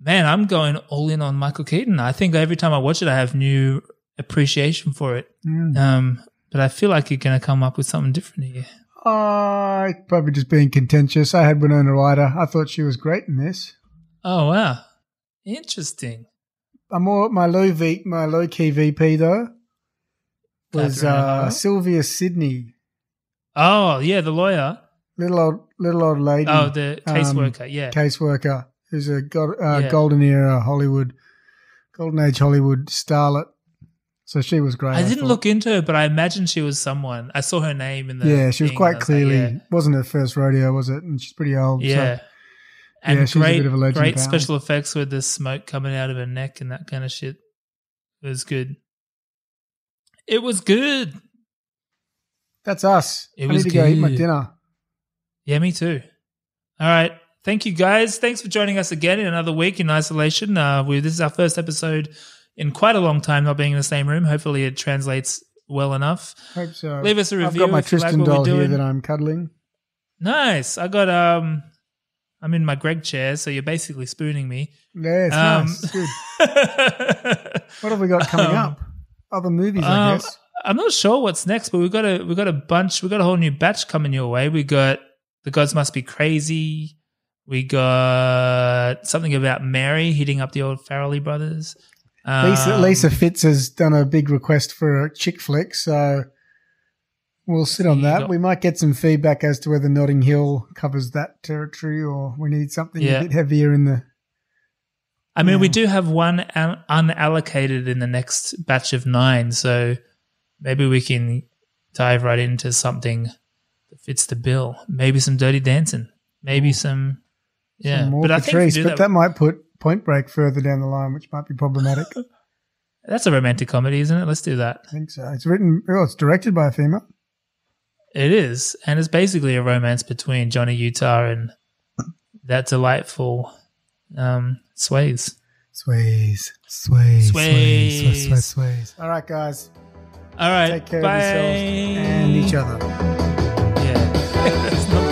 Man, I'm going all in on Michael Keaton. I think every time I watch it, I have new appreciation for it. Mm. Um, but I feel like you're going to come up with something different here. Uh, probably just being contentious. I had Winona Ryder. I thought she was great in this. Oh wow, interesting. I'm more my low v my low key VP though was uh, Sylvia Sidney, Oh yeah, the lawyer. little old little old lady. Oh, the um, caseworker. yeah. caseworker who's a uh, Yeah. golden era Hollywood, golden age Hollywood starlet. So she was great. I didn't thought. look into her, but I imagine she was someone. I saw her name in the. Yeah, she was quite I like, clearly yeah. wasn't her first rodeo, was it? And she's pretty old. Yeah. So, And Yeah, she's a bit of a legend, great apparently. special effects with the smoke coming out of her neck and that kind of shit. It was good. It was good. that's us. It I was need to go eat my good. dinner. Yeah, me too. All right. Thank you guys. Thanks for joining us again in another week in isolation. Uh, we, this is our first episode in quite a long time not being in the same room. Hopefully it translates well enough. Hope so. Leave us a I've got my you like Tristan doll here that I'm cuddling. Nice. I got um I'm in my Greg chair, so you're basically spooning me. Yeah, Um, nice. Good. What have we got coming Um, up? Other movies, I Um, guess. I'm not sure what's next, but we've got a we've got a bunch. We've got a whole new batch coming your way. We got the gods must be crazy. We got something about Mary hitting up the old Farrelly brothers. Lisa, Um, Lisa Fitz has done a big request for a chick flick, so we'll sit on that. got- we might get some feedback as to whether Notting Hill covers that territory or we need something Yeah. a bit heavier in the. I mean, we do have one un- unallocated in the next batch of nine, so maybe we can dive right into something that fits the bill. Maybe some Dirty Dancing. Maybe some, yeah. More but I think Patrice, but that might put Point Break further down the line, which might be problematic. That's a romantic comedy, isn't it? Let's do that. I think so. It's written. Oh, it's directed by a female. It is, and it's basically a romance between Johnny Utah and that delightful um, Sways. Sways, sways, Sways. sways, sways, sways, sways. All right, guys. All right, Take care bye. of yourselves and each other. Yeah.